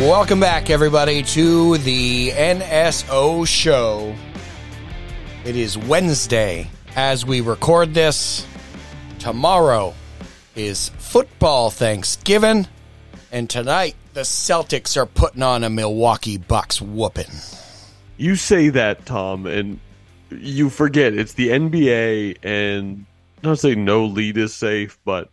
Welcome back, everybody, to the NSO show. It is Wednesday as we record this. Tomorrow is football Thanksgiving, and tonight the Celtics are putting on a Milwaukee Bucks whooping. You say that, Tom, and you forget it's the NBA, and not say no lead is safe, but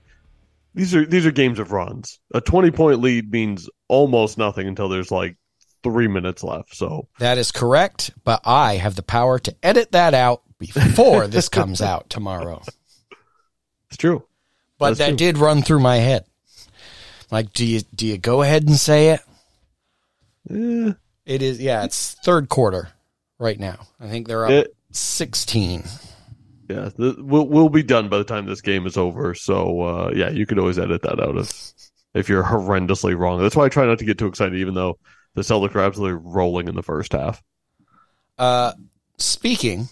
these are these are games of runs. A twenty point lead means almost nothing until there's like three minutes left. So That is correct, but I have the power to edit that out before this comes out tomorrow. it's true. But That's that true. did run through my head. Like, do you do you go ahead and say it? Eh, It is, yeah. It's third quarter right now. I think they're up It- sixteen. Yeah, we'll we'll be done by the time this game is over. So uh, yeah, you could always edit that out if if you're horrendously wrong. That's why I try not to get too excited, even though the Celtics are absolutely rolling in the first half. Uh, speaking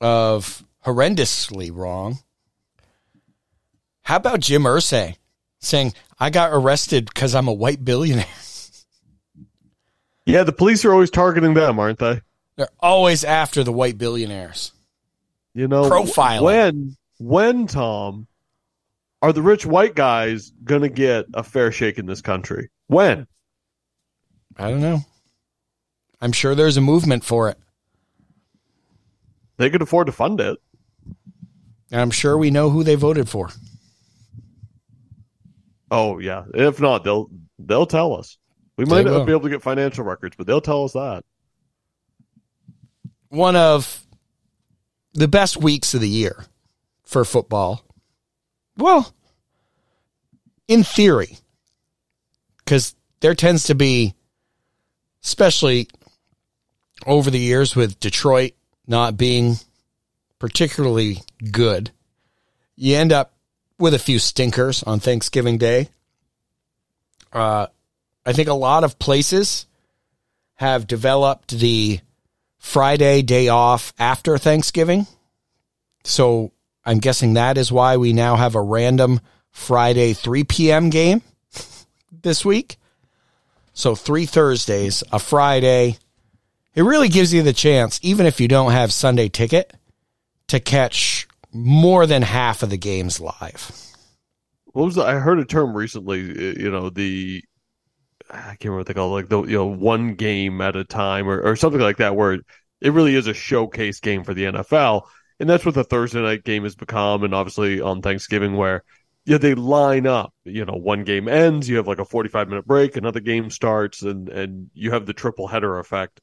of horrendously wrong, how about Jim Irsay saying I got arrested because I'm a white billionaire? Yeah, the police are always targeting them, aren't they? They're always after the white billionaires. You know, Profiling. when when Tom are the rich white guys going to get a fair shake in this country? When? I don't know. I'm sure there's a movement for it. They could afford to fund it. And I'm sure we know who they voted for. Oh yeah. If not, they'll they'll tell us. We might not be able to get financial records, but they'll tell us that. One of the best weeks of the year for football. Well, in theory, because there tends to be, especially over the years with Detroit not being particularly good, you end up with a few stinkers on Thanksgiving Day. Uh, I think a lot of places have developed the Friday day off after Thanksgiving. So I'm guessing that is why we now have a random Friday 3 p.m. game this week. So three Thursdays, a Friday. It really gives you the chance, even if you don't have Sunday ticket, to catch more than half of the games live. What was the, I heard a term recently? You know the I can't remember what they call it, like the you know one game at a time or or something like that, where it really is a showcase game for the NFL, and that's what the Thursday night game has become, and obviously on Thanksgiving where yeah they line up. You know, one game ends, you have like a forty five minute break, another game starts, and and you have the triple header effect.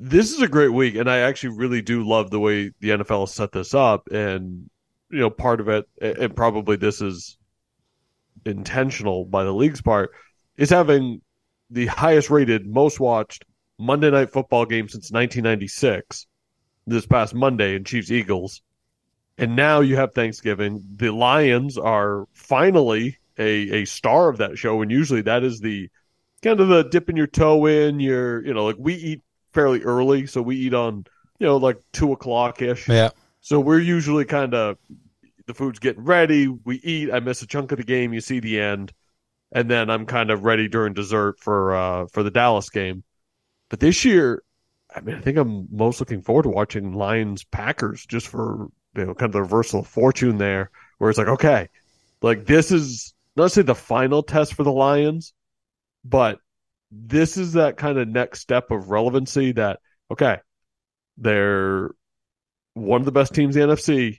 This is a great week, and I actually really do love the way the NFL has set this up, and you know part of it and probably this is intentional by the league's part is having the highest rated most watched monday night football game since 1996 this past monday in chiefs eagles and now you have thanksgiving the lions are finally a, a star of that show and usually that is the kind of the dipping your toe in your you know like we eat fairly early so we eat on you know like two o'clock ish Yeah. so we're usually kind of the food's getting ready. We eat. I miss a chunk of the game. You see the end, and then I'm kind of ready during dessert for uh, for the Dallas game. But this year, I mean, I think I'm most looking forward to watching Lions Packers just for you know kind of the reversal of fortune there, where it's like okay, like this is not say the final test for the Lions, but this is that kind of next step of relevancy that okay, they're one of the best teams in the NFC,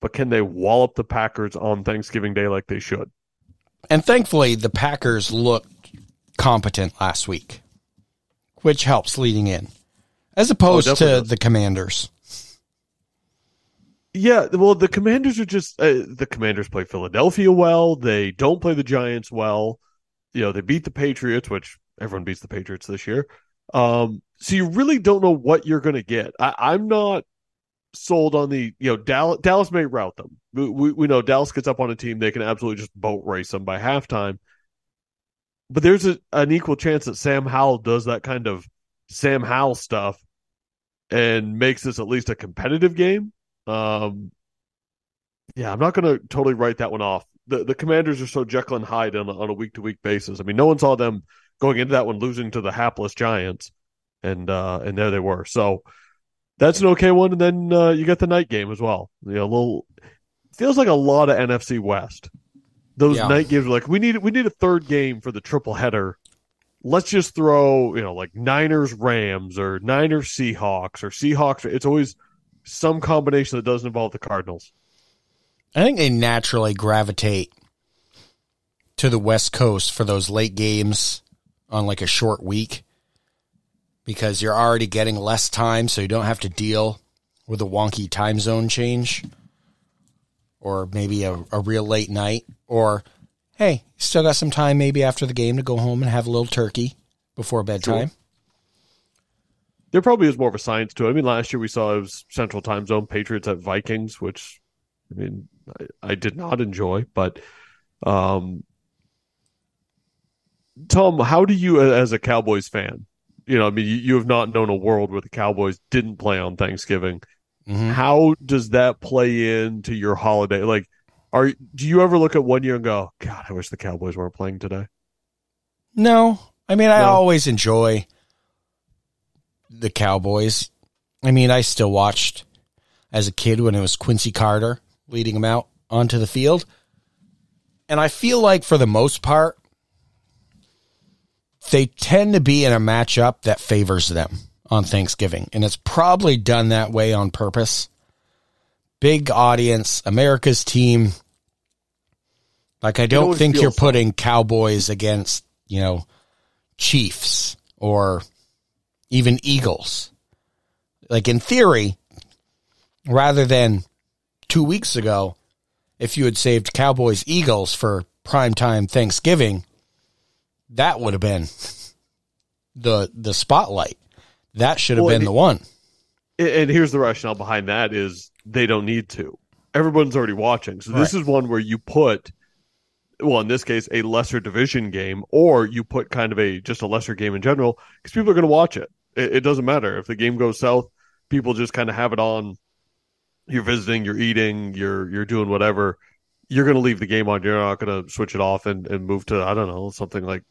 but can they wallop the Packers on Thanksgiving Day like they should? And thankfully, the Packers looked competent last week, which helps leading in, as opposed Oh, to does. the Commanders. Yeah, well, the Commanders are just uh, the Commanders play Philadelphia well. They don't play the Giants well. You know, they beat the Patriots, which everyone beats the Patriots this year. Um, so you really don't know what you're going to get. I, I'm not sold on the you know Dallas. Dallas may rout them. We, we know Dallas gets up on a team they can absolutely just boat race them by halftime. But there's a, an equal chance that Sam Howell does that kind of Sam Howell stuff and makes this at least a competitive game. Um, yeah, I'm not going to totally write that one off. The the Commanders are so Jekyll and Hyde on on a week to week basis. I mean, no one saw them going into that one losing to the hapless Giants, and uh, and there they were. So that's an okay one. And then uh, you get the night game as well. You know, a little feels like a lot of NFC West. Those Yeah. night games are like we need we need a third game for the triple header. Let's just throw you know like Niners Rams or Niners Seahawks or Seahawks. It's always some combination that doesn't involve the Cardinals. I think they naturally gravitate to the West Coast for those late games on like a short week because you're already getting less time, so you don't have to deal with a wonky time zone change or maybe a, a real late night. Or, hey, still got some time maybe after the game to go home and have a little turkey before bedtime. There probably is more of a science to it. I mean, last year we saw it was Central Time Zone Patriots at Vikings, which I mean I, I did not enjoy. But um, Tom, how do you, as a Cowboys fan, you know, I mean, you, you have not known a world where the Cowboys didn't play on Thanksgiving. Mhm. How does that play into your holiday? Like, are do you ever look at one year and go, God, I wish the Cowboys weren't playing today? No, I mean I No. always enjoy the Cowboys. I mean, I still watched as a kid when it was Quincy Carter leading them out onto the field, and I feel like for the most part, they tend to be in a matchup that favors them on Thanksgiving, and it's probably done that way on purpose. Big audience, America's team. Like I don't think you're so. putting Cowboys against, you know, Chiefs or even Eagles. Like in theory, rather than two weeks ago, if you had saved Cowboys Eagles for primetime Thanksgiving, that would have been the the spotlight. That should have Well, been the one. And- here's the rationale behind that is they don't need to. Everyone's already watching. So this Right. is one where you put well, in this case, a lesser division game, or you put kind of a just a lesser game in general, because people are going to watch it. it. It doesn't matter if the game goes south. People just kind of have it on. You're visiting, you're eating, you're you're doing whatever. You're going to leave the game on. You're not going to switch it off and, and move to I don't know something like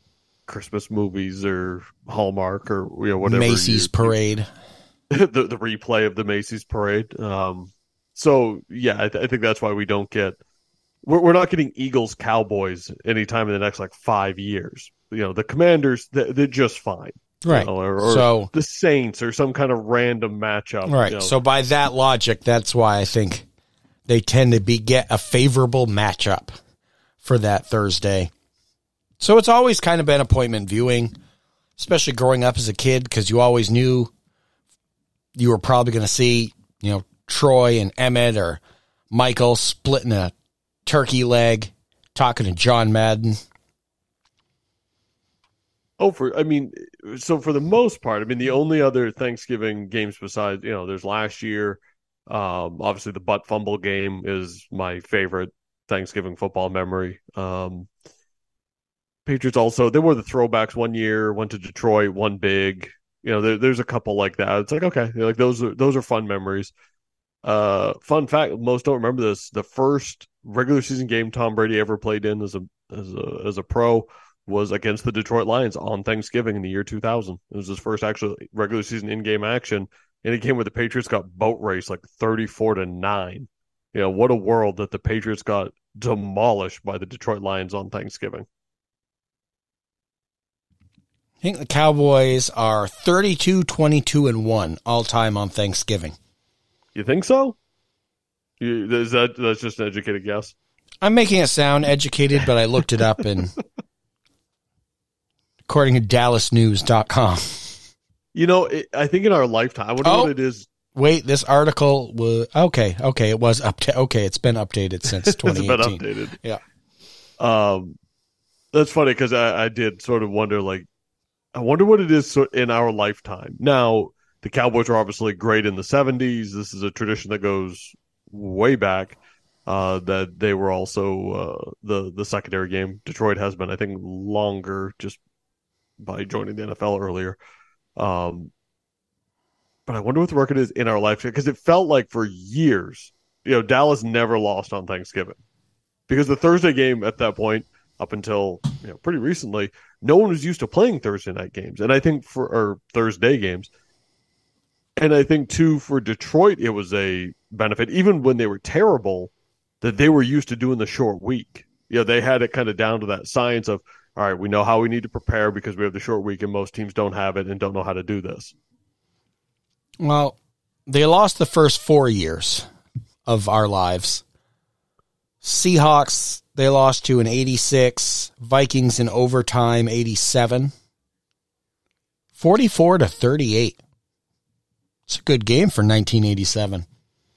Christmas movies or Hallmark or you know whatever. Macy's you- parade. the the replay of the Macy's parade. Um, so yeah, I, th- I think that's why we don't get we're we're not getting Eagles Cowboys anytime in the next like five years. You know, the Commanders they, they're just fine, you Right. know, or, or So the Saints or some kind of random matchup. Right. you know. So by that logic, that's why I think they tend to be get a favorable matchup for that Thursday. So it's always kind of been appointment viewing, especially growing up as a kid, because you always knew you were probably going to see, you know, Troy and Emmett or Michael splitting a turkey leg, talking to John Madden. Oh, for I mean, so for the most part, I mean, the only other Thanksgiving games besides you know, there's last year. Um, obviously, the butt fumble game is my favorite Thanksgiving football memory. Um, Patriots also they were the throwbacks one year, went to Detroit, one big. You know, there, there's a couple like that. It's like okay, like those are those are fun memories. Uh, fun fact: most don't remember this. The first regular season game Tom Brady ever played in as a as a as a pro was against the Detroit Lions on Thanksgiving in the year 2000. It was his first actual regular season in-game action, and it came where the Patriots got boat raced like 34 to nine. You know what a world that the Patriots got demolished by the Detroit Lions on Thanksgiving. I think the Cowboys are 32, 22, and 1 all time on Thanksgiving. You think so? You, is that that's just an educated guess? I'm making it sound educated, but I looked it up and according to dallasnews.com. You know, it, I think in our lifetime, I wonder Oh. what it is. Wait, this article was okay, okay, it was up to okay, it's been updated since 2018. it's been updated. Yeah. Um, that's funny because I, I did sort of wonder, like, I wonder what it is in our lifetime. Now, the Cowboys were obviously great in the '70s. This is a tradition that goes way back. Uh, that they were also uh, the the secondary game. Detroit has been, I think, longer just by joining the NFL earlier. Um, but I wonder what the record is in our lifetime because it felt like for years, you know, Dallas never lost on Thanksgiving because the Thursday game at that point, up until you know pretty recently, no one was used to playing Thursday night games, and I think for or Thursday games, and I think too for Detroit it was a benefit, even when they were terrible, that they were used to doing the short week. You know, they had it kind of down to that science of all right, we know how we need to prepare because we have the short week, and most teams don't have it and don't know how to do this. Well, they lost the first four years of our lives. Seahawks, they lost to an 86. Vikings in overtime, 87. 44 to 38. It's a good game for 1987.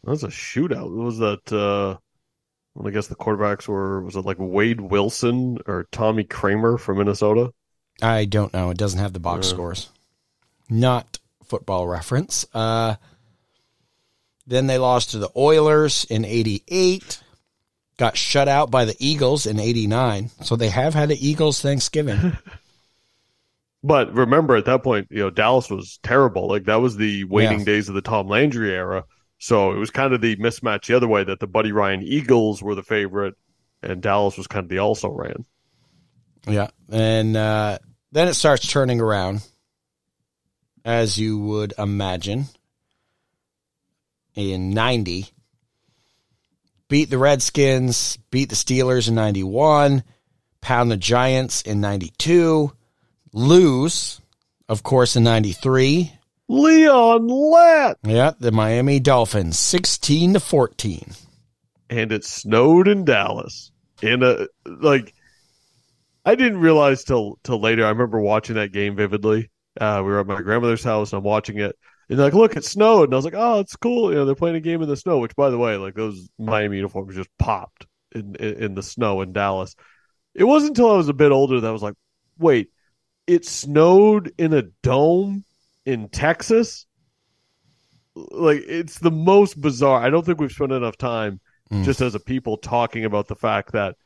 That was a shootout. Was that, uh, well, I guess the quarterbacks were, was it like Wade Wilson or Tommy Kramer from Minnesota? I don't know. It doesn't have the box scores. Not football reference. Uh, then they lost to the Oilers in 88. Got shut out by the Eagles in 89. So they have had an Eagles Thanksgiving. But remember, at that point, you know, Dallas was terrible. Like that was the waning Yeah. days of the Tom Landry era. So it was kind of the mismatch the other way that the Buddy Ryan Eagles were the favorite, and Dallas was kind of the also ran. yeah. And uh, then it starts turning around, as you would imagine, in 90. Beat the Redskins, beat the Steelers in 91, pound the Giants in 92, lose, of course, in 93. Leon Lett, Yeah, the Miami Dolphins, 16 to 14. and it snowed in Dallas. And a like, I didn't realize till till later. I remember watching that game vividly. Uh, we were at my grandmother's house, and I'm watching it. And they're like, look, it snowed. And I was like, oh, it's cool. You know, they're playing a game in the snow, which, by the way, like those Miami uniforms just popped in, in, in the snow in Dallas. It wasn't until I was a bit older that I was like, wait, it snowed in a dome in Texas? Like, it's the most bizarre. I don't think we've spent enough time Mm. just as a people talking about the fact that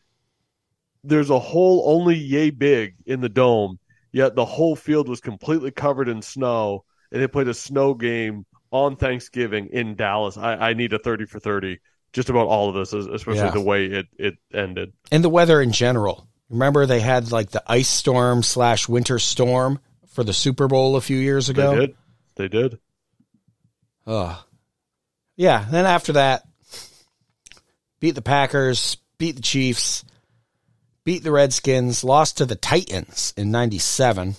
there's a hole only yay big in the dome, yet the whole field was completely covered in snow, and they played a snow game on Thanksgiving in Dallas. I, I need a 30 for 30 just about all of this, especially Yeah. the way it, it ended. And the weather in general. Remember, they had like the ice storm slash winter storm for the Super Bowl a few years ago? They did. They did. Ugh. Yeah. Then after that, beat the Packers, beat the Chiefs, beat the Redskins, lost to the Titans in 97.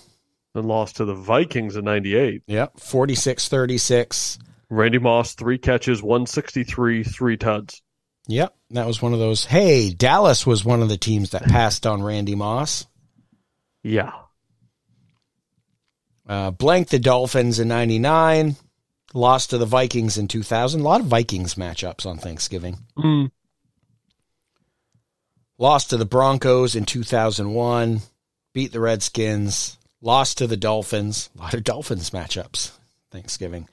And lost to the Vikings in 98. Yep. 46 36. Randy Moss, three catches, 163, three tuds. Yep. That was one of those. Hey, Dallas was one of the teams that passed on Randy Moss. Yeah. Uh, blanked the Dolphins in 99. Lost to the Vikings in 2000. A lot of Vikings matchups on Thanksgiving. Mm. Lost to the Broncos in 2001. Beat the Redskins. Lost to the Dolphins. A lot of Dolphins matchups. Thanksgiving.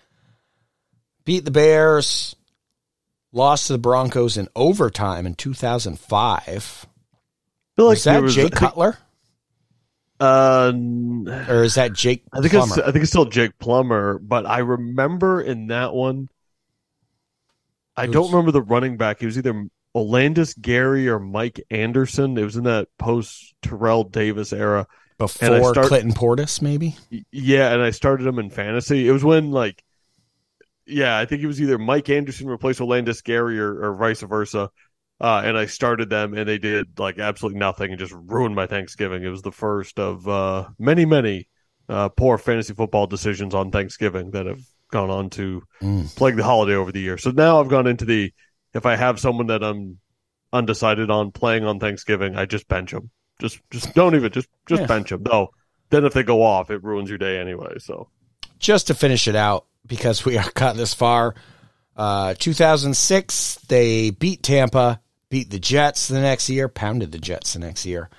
Beat the Bears. Lost to the Broncos in overtime in 2005. I feel like Was that was- think- Cutler? Uh, Or is that Jake I think Plummer? it's I think it's still Jake Plummer, but I remember in that one, I don't remember the running back. He was either Olandis Gary or Mike Anderson. It was in that post Terrell Davis era. Before start- Clinton Portis, maybe? Yeah, and I started him in fantasy. It was when like, yeah, I think it was either Mike Anderson replaced Olandis Gary or, or vice versa. Uh, and I started them, and they did like absolutely nothing and just ruined my Thanksgiving. It was the first of uh, many, many uh, poor fantasy football decisions on Thanksgiving that have gone on to Mm. plague the holiday over the year. So now I've gone into the if I have someone that I'm undecided on playing on Thanksgiving, I just bench them. Just, just don't even just just Yeah. bench them. No, then if they go off, it ruins your day anyway. So just to finish it out because we are got this far. Uh, 2006, they beat Tampa, beat the Jets the next year, pounded the Jets the next year,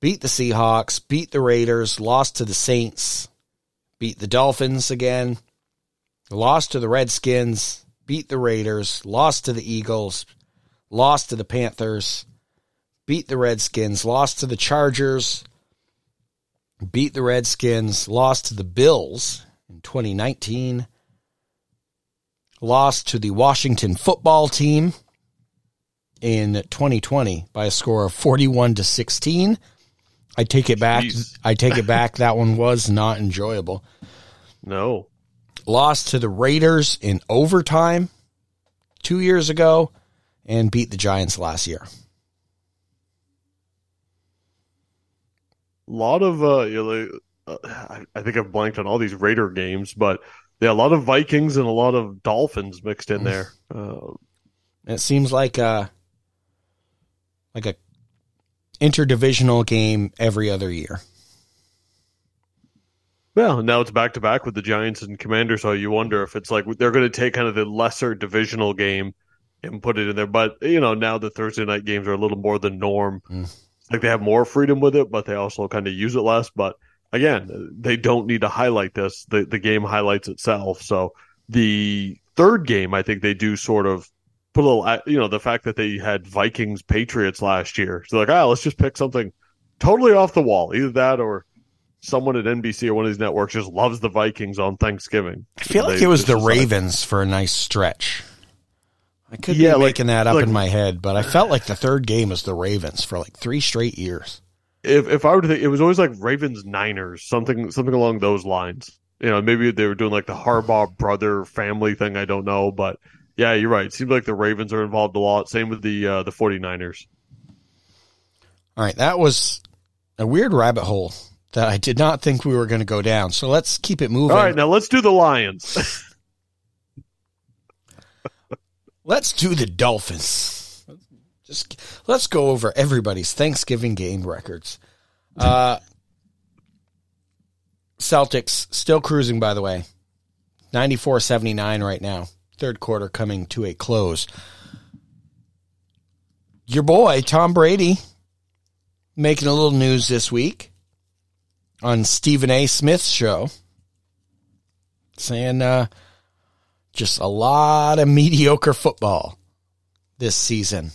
beat the Seahawks, beat the Raiders, lost to the Saints, beat the Dolphins again, lost to the Redskins, beat the Raiders, lost to the Eagles, lost to the Panthers, beat the Redskins, lost to the Chargers, beat the Redskins, lost to the Bills in 2019, lost to the Washington football team in 2020 by a score of 41 to 16, I take it back. Jeez. I take it back. That one was not enjoyable. No. Lost to the Raiders in overtime two years ago and beat the Giants last year. Lot of uh, you know, uh, I, I think I've blanked on all these Raider games, but yeah, a lot of Vikings and a lot of Dolphins mixed in there. Uh, It seems like a like a interdivisional game every other year. well, now it's back to back with the Giants and Commanders, so you wonder if it's like they're going to take kind of the lesser divisional game and put it in there. But you know, now the Thursday night games are a little more the norm. Mm. Like they have more freedom with it, but they also kind of use it less. But again, they don't need to highlight this. The the game highlights itself. So the third game, I think they do sort of put a little, uh, you know, the fact that they had Vikings Patriots last year. So like, ah, let's just pick something totally off the wall. Either that or someone at NBC or one of these networks just loves the Vikings on Thanksgiving. I feel like it was the Ravens for a nice stretch. I could Yeah, be like- making that up like- in my head, but I felt like the third game was the Ravens for like three straight years. If if I were to think, it was always like Ravens Niners, something something along those lines. You know, maybe they were doing like the Harbaugh brother family thing. I don't know, but yeah, you're right. It seems like the Ravens are involved a lot. Same with the uh, the 49ers. All right, that was a weird rabbit hole that I did not think we were going to go down. So let's keep it moving. All right, now let's do the Lions. Let's do the Dolphins. Just let's go over everybody's Thanksgiving game records. Uh, Celtics still cruising, by the way. 94 79 right now. Third quarter coming to a close. Your boy, Tom Brady, making a little news this week on Stephen A. Smith's show, saying, uh, just a lot of mediocre football this season.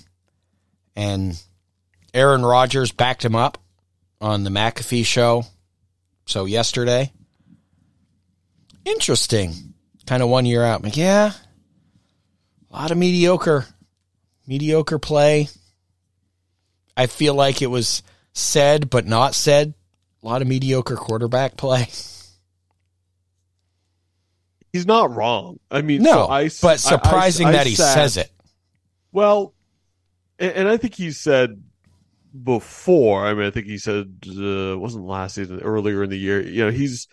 And Aaron Rodgers backed him up on the McAfee show. So yesterday, interesting. Kind of one year out. Like, yeah, a lot of mediocre, mediocre play. I feel like it was said but not said. A lot of mediocre quarterback play. He's not wrong. I mean, No, so I, but surprising I- I that he sat- says it. Well, and, and I think he said before. I mean, I think he said uh, wasn't last season, earlier in the year. You know, he's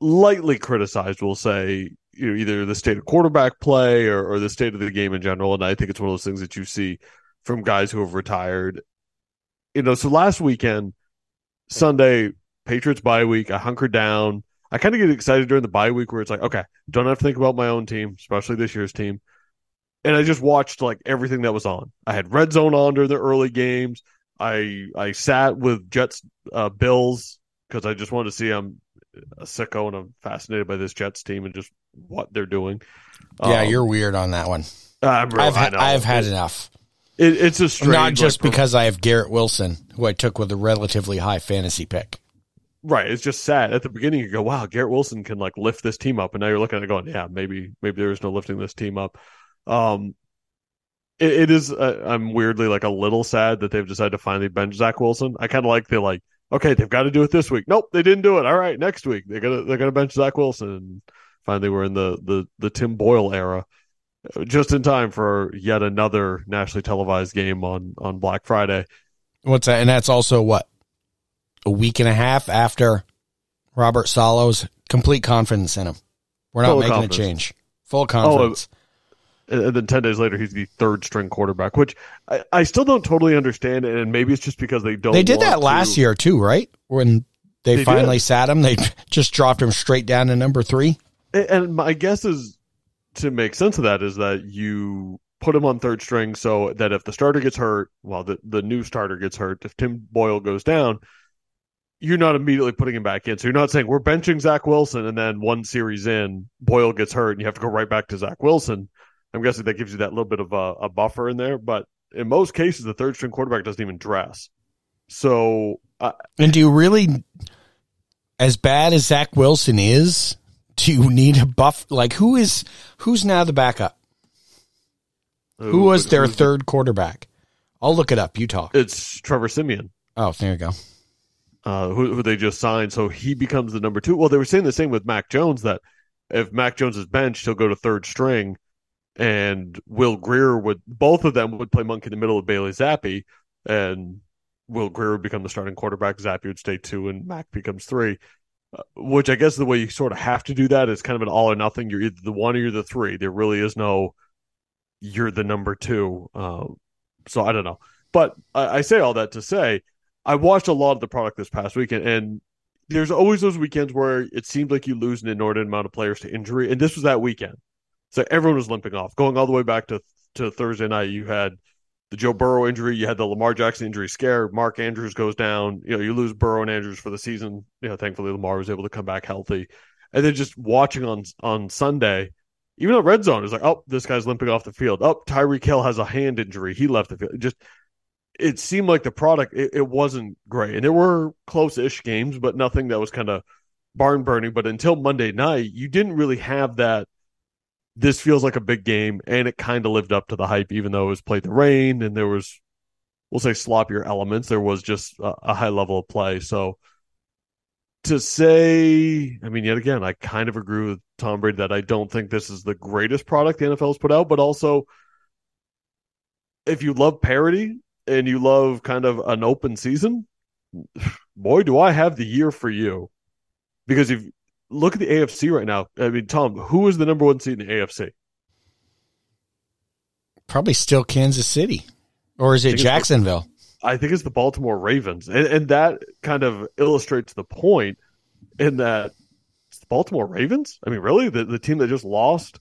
lightly criticized. We'll say you know either the state of quarterback play or, or the state of the game in general. And I think it's one of those things that you see from guys who have retired. You know, so last weekend, Sunday, Patriots bye week. I hunkered down. I kind of get excited during the bye week where it's like, okay, don't have to think about my own team, especially this year's team and I just watched like everything that was on. I had Red Zone on during the early games. I I sat with Jets uh, Bills because I just wanted to see I'm a sicko and I'm fascinated by this Jets team and just what they're doing. Yeah, Um, you're weird on that one. I'm real, I've I had. I've had it, enough. it- It's a strange, Not just like, because I have Garrett Wilson, who I took with a relatively high fantasy pick. Right. It's just sad. At the beginning, you go, "Wow, Garrett Wilson can like lift this team up," and now you're looking at it going, "Yeah, maybe maybe there is no lifting this team up." Um, it, it is. Uh, I'm weirdly like a little sad that they've decided to finally bench Zach Wilson. I kind of like the like, okay, they've got to do it this week. Nope, they didn't do it. All right, next week they're gonna they're gonna bench Zach Wilson. And finally, we're in the the the Tim Boyle era, uh, just in time for yet another nationally televised game on on Black Friday. What's that? And that's also what a week and a half after Robert Saleh's complete confidence in him. We're not Full making confidence. a change. Full oh, confidence. And and then 10 days later, he's the third string quarterback, which I, I still don't totally understand. And maybe it's just because they don't. they did that last to- year too, right? When they, They finally did. sat him, they just dropped him straight down to number three. And- And my guess is to make sense of that is that you put him on third string so that if the starter gets hurt, well, the, the new starter gets hurt, if Tim Boyle goes down, you're not immediately putting him back in. So you're not saying we're benching Zach Wilson and then one series in, Boyle gets hurt and you have to go right back to Zach Wilson. I'm guessing that gives you that little bit of a, a buffer in there. But in most cases, the third string quarterback doesn't even dress. So uh, And do you really, as bad as Zach Wilson is, do you need a buff? Like who is who's now the backup? Who was their third quarterback? I'll look it up. You talk. It's Trevor Siemian. Oh, there you go. Uh, who, who they just signed, so he becomes the number two. Well, they were saying the same with Mac Jones that if Mac Jones is benched, he'll go to third string, and Will Grier would both of them would play monkey in the middle of Bailey Zappe, and Will Grier would become the starting quarterback. Zappe would stay two, and Mac becomes three. Uh, which I guess the way you sort of have to do that is kind of an all or nothing. You're either the one or you're the three. There really is no you're the number two. Um, so I don't know, but I, I, say all that to say I watched a lot of the product this past weekend, and there's always those weekends where it seems like you lose an inordinate amount of players to injury, and this was that weekend. So everyone was limping off. Going all the way back to to Thursday night, you had the Joe Burrow injury, you had the Lamar Jackson injury scare. Mark Andrews goes down. You know, you lose Burrow and Andrews for the season. You know, thankfully Lamar was able to come back healthy. And then just watching on on Sunday, even at red zone, it's like, oh, this guy's limping off the field. Oh, Tyreek Hill has a hand injury. He left the field. Just it seemed like the product it, it wasn't great. And there were close ish games, but nothing that was kind of barn burning. But until Monday night, you didn't really have that this feels like a big game, and it kind of lived up to the hype, even though it was played the rain and there was, we'll say, sloppier elements. There was just a, a high level of play. So to say, I mean, yet again, I kind of agree with Tom Brady that I don't think this is the greatest product the NFL has put out, but also if you love parity and you love kind of an open season, boy, do I have the year for you. Because if look at the AFC right now. I mean, Tom, who is the number one seed in the AFC? Probably still Kansas City, or is it Jacksonville? I think it's the Baltimore Ravens, and, and that kind of illustrates the point in that it's the Baltimore Ravens. I mean, really, the the team that just lost.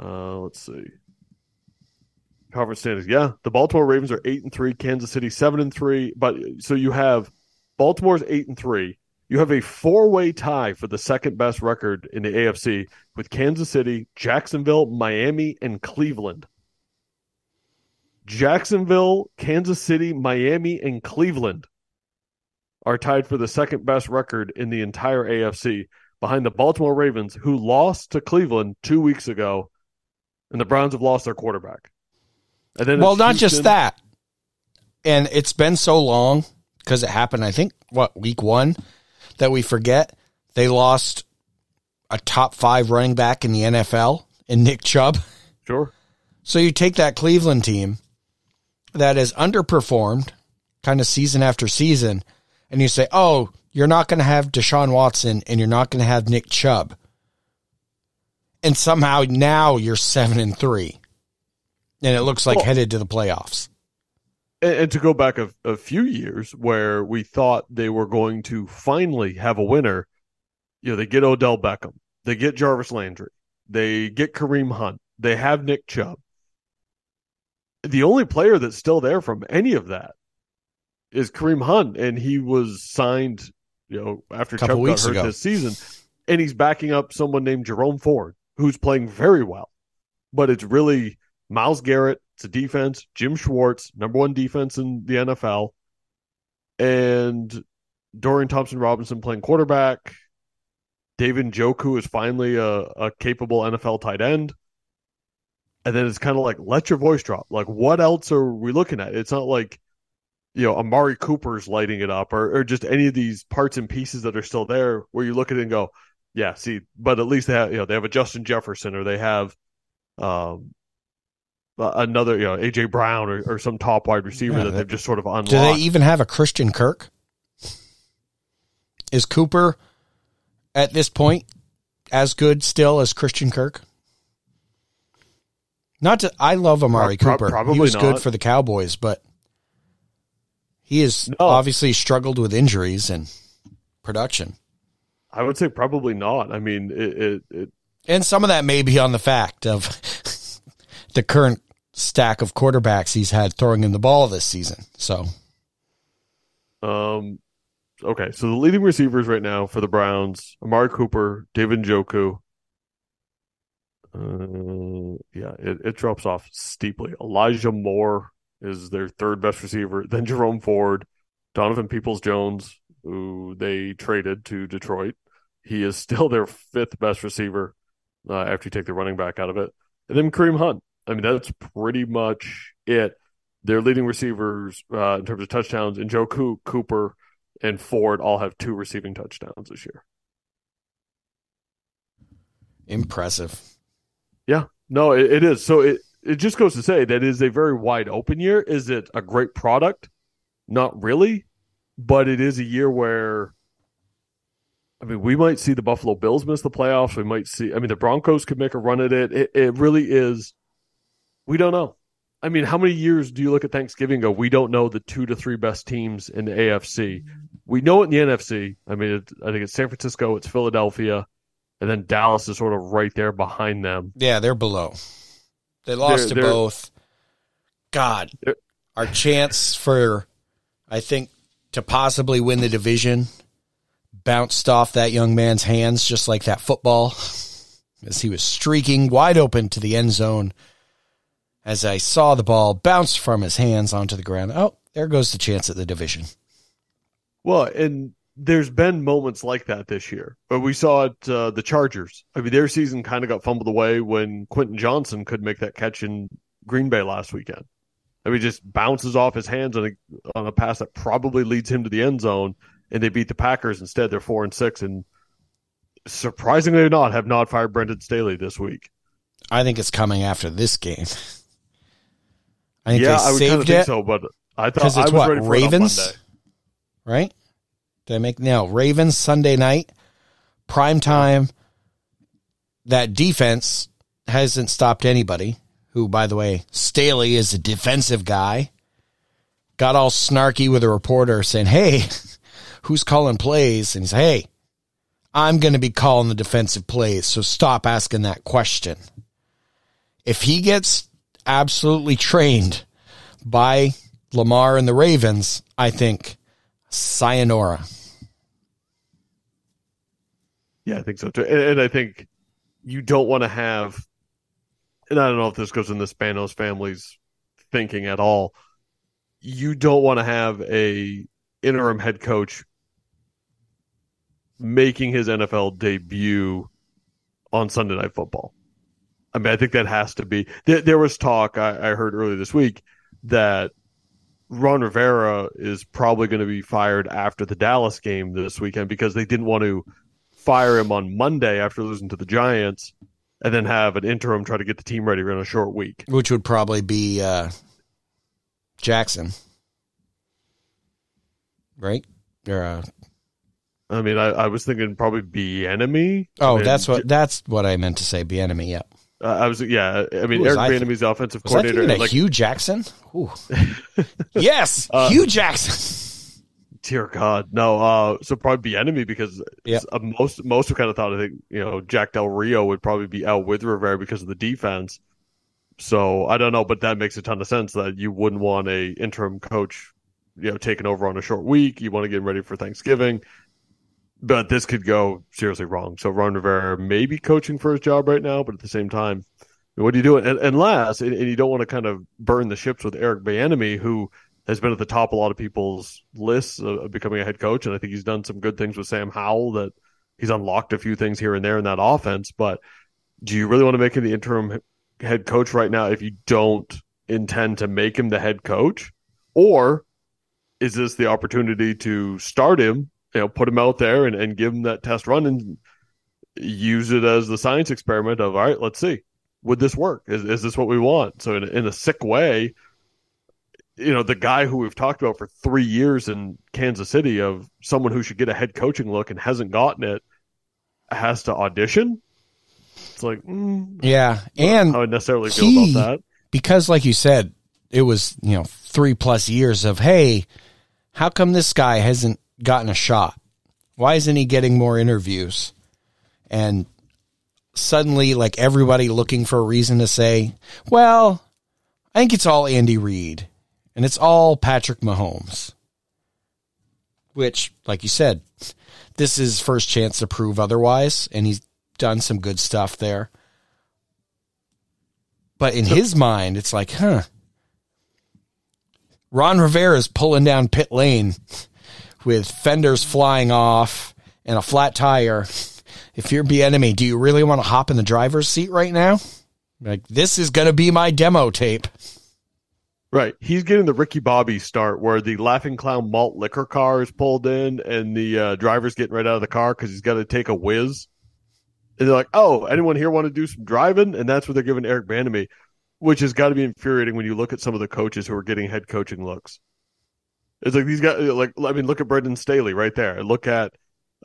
Uh, let's see. Conference standings. Yeah, the Baltimore Ravens are eight and three. Kansas City seven and three. But so you have Baltimore's eight and three. You have a four way tie for the second best record in the AFC with Kansas City, Jacksonville, Miami, and Cleveland. Jacksonville, Kansas City, Miami, and Cleveland are tied for the second best record in the entire AFC behind the Baltimore Ravens, who lost to Cleveland two weeks ago, and the Browns have lost their quarterback. And then well, not Houston. just that. And it's been so long because it happened, I think, what, week one? that we forget. They lost a top five running back in the NFL in Nick Chubb. Sure. So you take that Cleveland team that has underperformed kind of season after season, and you say, oh, you're not going to have Deshaun Watson and you're not going to have Nick Chubb. And somehow now you're seven and three. And it looks like well, headed to the playoffs and, and to go back a, a few years where we thought they were going to finally have a winner, you know, they get Odell Beckham, they get Jarvis Landry, they get Kareem Hunt, they have Nick Chubb. The only player that's still there from any of that is Kareem Hunt, and he was signed, you know, after Chubb got hurt ago. this season, and he's backing up someone named Jerome Ford, who's playing very well. But it's really Myles Garrett, it's a defense. Jim Schwartz, number one defense in the NFL, and Dorian Thompson Robinson playing quarterback. David Njoku is finally a, a capable NFL tight end. And then it's kind of like, let your voice drop. Like, what else are we looking at? It's not like, you know, Amari Cooper's lighting it up or, or just any of these parts and pieces that are still there where you look at it and go, yeah, see, but at least they have, you know, they have a Justin Jefferson or they have, um, another, you know, AJ Brown or, or some top wide receiver yeah, that they've just sort of unlocked. Do they even have a Christian Kirk? Is Cooper at this point as good still as Christian Kirk? Not to, I love Amari Pro- Cooper. Probably he was not. good for the Cowboys, but he has no. obviously struggled with injuries and production. I would say probably not. I mean, it, it, it and some of that may be on the fact of the current stack of quarterbacks he's had throwing him the ball this season. So, um, okay. So the leading receivers right now for the Browns: Amari Cooper, David Njoku. Uh, yeah, it, it drops off steeply. Elijah Moore is their third best receiver. Then Jerome Ford, Donovan Peoples Jones, who they traded to Detroit. He is still their fifth best receiver uh, after you take the running back out of it. And then Kareem Hunt, I mean, that's pretty much it. their leading receivers uh, in terms of touchdowns, and Joe Cooper and Ford all have two receiving touchdowns this year. Impressive. Yeah, no, it, it is. So it it just goes to say that is a very wide open year. Is it a great product? Not really, but it is a year where I mean, we might see the Buffalo Bills miss the playoffs. We might see, I mean, the Broncos could make a run at it. It, it really is, we don't know. I mean, how many years do you look at Thanksgiving go, we don't know the two to three best teams in the AFC? Mm-hmm. We know it in the NFC. I mean, it, I think it's San Francisco, it's Philadelphia, and then Dallas is sort of right there behind them. Yeah, they're below. They lost they're, to they're, both. God, our chance for, I think, to possibly win the division bounced off that young man's hands just like that football as he was streaking wide open to the end zone. As I saw the ball bounce from his hands onto the ground. Oh, there goes the chance at the division. Well, and there's been moments like that this year. But we saw it uh, the Chargers. I mean, their season kind of got fumbled away when Quentin Johnston could make that catch in Green Bay last weekend. I mean, just bounces off his hands on a on a pass that probably leads him to the end zone, and they beat the Packers instead. They're four and six, and surprisingly or not, have not fired Brandon Staley this week. I think it's coming after this game. I think yeah, I would kind of think so, but I thought I was what, ready for Ravens, right? Did I make now Ravens Sunday night prime time? That defense hasn't stopped anybody. Who, by the way, Staley is a defensive guy. Got all snarky with a reporter saying, "Hey, who's calling plays? And he's, hey, I'm going to be calling the defensive plays. So stop asking that question. If he gets absolutely trained by Lamar and the Ravens, I think sayonara. Yeah, I think so too. And, and I think you don't want to have, and I don't know if this goes in the Spanos family's thinking at all. You don't want to have a interim head coach making his NFL debut on Sunday Night Football. I mean, I think that has to be. There, there was talk I, I, heard earlier this week that Ron Rivera is probably going to be fired after the Dallas game this weekend because they didn't want to fire him on Monday after losing to the Giants and then have an interim try to get the team ready in a short week. Which would probably be uh, Jackson. Right? Or uh, I mean, I, I was thinking probably Bieniemy. Oh, I mean, that's what that's what I meant to say. Bieniemy. Yeah. Uh, I was yeah. I mean, Eric Bieniemy's offensive was coordinator. I like Hue Jackson. yes, uh, Hue Jackson. Dear God, no. Uh, so probably Bieniemy because yep. uh, most most have kind of thought I think you know Jack Del Rio would probably be out with Rivera because of the defense. So I don't know, but that makes a ton of sense that you wouldn't want a interim coach, you know, taking over on a short week. You want to get ready for Thanksgiving but this could go seriously wrong. So Ron Rivera may be coaching for his job right now, but at the same time, what do you do? And, and, and you don't want to kind of burn the ships with Eric Bieniemy, who has been at the top of a lot of people's lists of becoming a head coach, and I think he's done some good things with Sam Howell. That he's unlocked a few things here and there in that offense. But do you really want to make him the interim head coach right now if you don't intend to make him the head coach, or is this the opportunity to start him you know, put him out there and, and give him that test run and use it as the science experiment of, all right, let's see, would this work? Is, is this what we want? So in, in a sick way, you know, the guy who we've talked about for three years in Kansas City of someone who should get a head coaching look and hasn't gotten it has to audition. It's like, mm, yeah. And I would necessarily feel he, about that. Because like you said, it was, you know, three plus years of, Hey, how come this guy hasn't gotten a shot? Why isn't he getting more interviews? And suddenly, like everybody looking for a reason to say, well, I think it's all Andy Reid and it's all Patrick Mahomes. Which, like you said, this is first chance to prove otherwise, and he's done some good stuff there. But in his mind, it's like, huh. Ron Rivera is pulling down pit lane with fenders flying off and a flat tire, if you're Bieniemy, do you really want to hop in the driver's seat right now? Like this is going to be my demo tape. Right. He's getting the Ricky Bobby start where the Laughing Clown malt liquor car is pulled in and the uh, driver's getting right out of the car because he's got to take a whiz. And they're like, oh, anyone here want to do some driving? And that's what they're giving Eric Bieniemy, which has got to be infuriating when you look at some of the coaches who are getting head coaching looks. It's like these guys, like, I mean, look at Brandon Staley right there. Look at,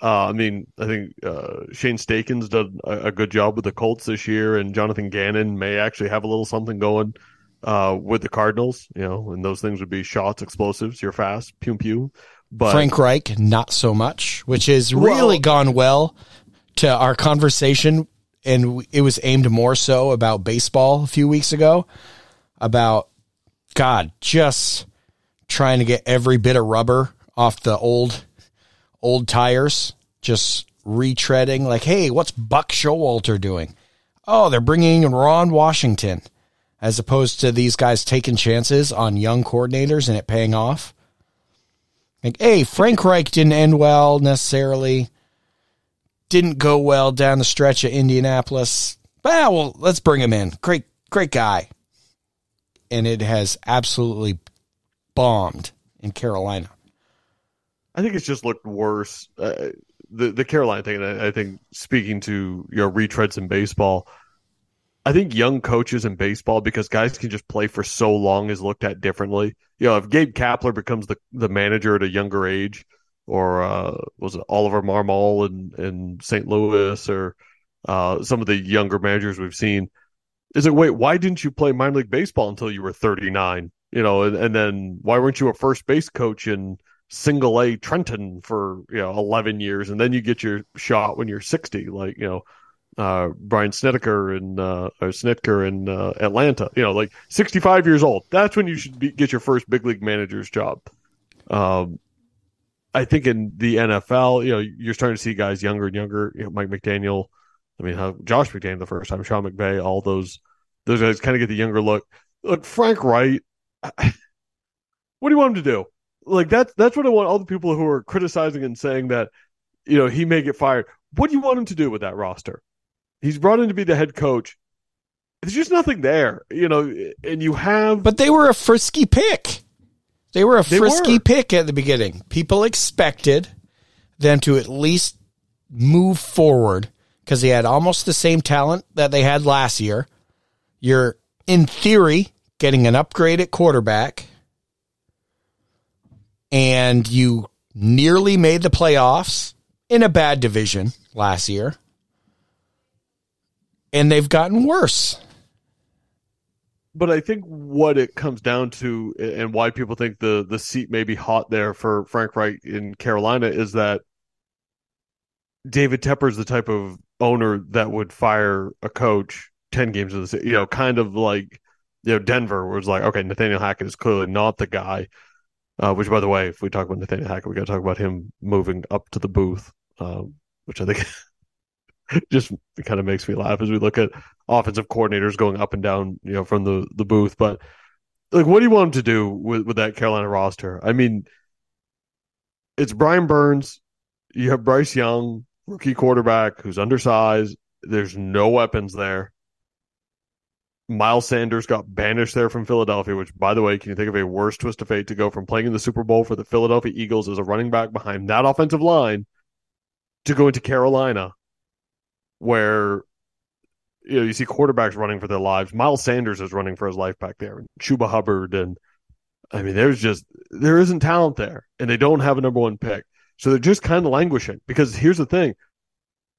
uh, I mean, I think uh, Shane Steichen's done a, a good job with the Colts this year, and Jonathan Gannon may actually have a little something going uh, with the Cardinals, you know, and those things would be shots, explosives, you're fast, pew pew. But Frank Reich, not so much, which has really Well- gone well to our conversation. And it was aimed more so about baseball a few weeks ago about God, just trying to get every bit of rubber off the old, old tires, just retreading like, Hey, what's Buck Showalter doing? Oh, they're bringing in Ron Washington as opposed to these guys taking chances on young coordinators and it paying off. Like, hey, Frank Reich didn't end well necessarily. Didn't go well down the stretch at Indianapolis. Well, well, let's bring him in. Great, great guy. And it has absolutely bombed in Carolina. I think it's just looked worse. Uh, the the Carolina thing, I, I think speaking to your retreads in baseball, I think young coaches in baseball because guys can just play for so long is looked at differently. You know, if Gabe Kapler becomes the the manager at a younger age, or uh, was it Oliver Marmol in in St. Louis, or uh, some of the younger managers we've seen, is it wait why didn't you play minor league baseball until you were thirty nine? You know, and, and then why weren't you a first base coach in single A Trenton for you know eleven years, and then you get your shot when you're sixty, like you know uh, Brian Snedeker and uh, or Snitker in uh, Atlanta. You know, like sixty five years old. That's when you should be, get your first big league manager's job. Um, I think in the NFL, you know, you're starting to see guys younger and younger. You know, Mike McDaniel. I mean, how Josh McDaniel the first time, Sean McVay, all those those guys kind of get the younger look. Look, Frank Reich. What do you want him to do? Like that's that's what I want all the people who are criticizing and saying that, you know, he may get fired. What do you want him to do with that roster? He's brought in to be the head coach. There's just nothing there, you know, and you have But they were a frisky pick. They were a They frisky were. pick at the beginning. People expected them to at least move forward because they had almost the same talent that they had last year. You're, in theory, getting an upgrade at quarterback, and you nearly made the playoffs in a bad division last year. And they've gotten worse. but I think what it comes down to and why people think the the seat may be hot there for Frank Reich in Carolina is that David Tepper is the type of owner that would fire a coach 10 games of the season, you know, kind of like you know Denver was like, okay, Nathaniel Hackett is clearly not the guy. Uh, which, by the way, if we talk about Nathaniel Hackett, we got to talk about him moving up to the booth, um, which I think just kind of makes me laugh as we look at offensive coordinators going up and down, you know, from the the booth. But like, what do you want him to do with with that Carolina roster? I mean, it's Brian Burns. You have Bryce Young, rookie quarterback who's undersized. There's no weapons there. Miles Sanders got banished there from Philadelphia, which, by the way, can you think of a worse twist of fate to go from playing in the Super Bowl for the Philadelphia Eagles as a running back behind that offensive line to go into Carolina, where you know you see quarterbacks running for their lives. Miles Sanders is running for his life back there, and Chuba Hubbard, and I mean, there's just there isn't talent there, and they don't have a number one pick, so they're just kind of languishing. Because here's the thing,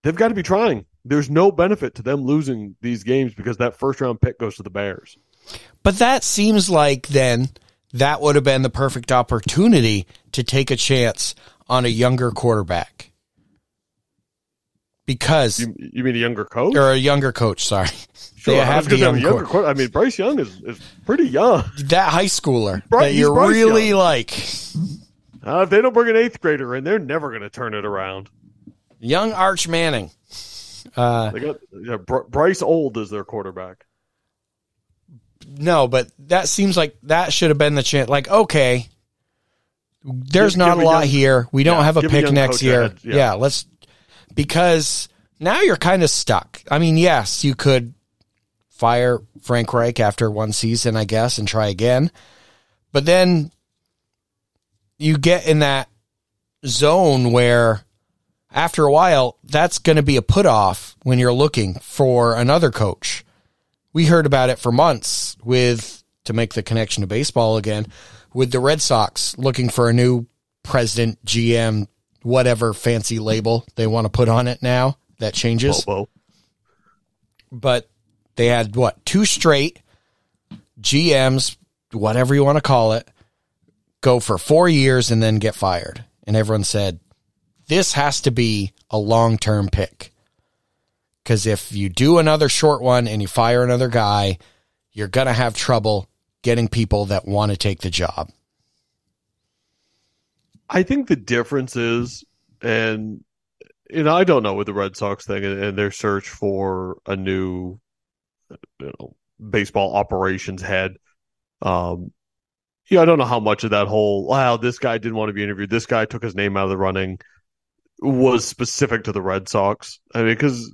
they've got to be trying. There's no benefit to them losing these games because that first round pick goes to the Bears. But that seems like then that would have been the perfect opportunity to take a chance on a younger quarterback. Because You, you mean a younger coach? or a younger coach, sorry. Sure, they I have the young younger I mean, Bryce Young is, is pretty young. that high schooler Bry- that you're Bryce really Young. like Uh, if they don't bring an eighth grader in, they're never going to turn it around. young Arch Manning. Uh, They got yeah, Br- Bryce Old is their quarterback. no, but that seems like that should have been the chance. Like, okay, there's Give- not give a lot young- here. We don't yeah, have a pick next year. yeah. yeah. let's because now you're kind of stuck. I mean, yes, you could fire Frank Reich after one season, I guess, and try again. But then you get in that zone where after a while, that's going to be a put off when you're looking for another coach. We heard about it for months with, to make the connection to baseball again, with the Red Sox looking for a new president, GM, whatever fancy label they want to put on it now. That changes. Bobo. But they had what, two straight GMs, whatever you want to call it, go for four years and then get fired. And everyone said, this has to be a long term pick. Because if you do another short one and you fire another guy, you're going to have trouble getting people that want to take the job. I think the difference is, and you know, I don't know with the Red Sox thing and, and their search for a new, you know, baseball operations head. Um, yeah, I don't know how much of that whole wow, this guy didn't want to be interviewed. This guy took his name out of the running was specific to the Red Sox. I mean, because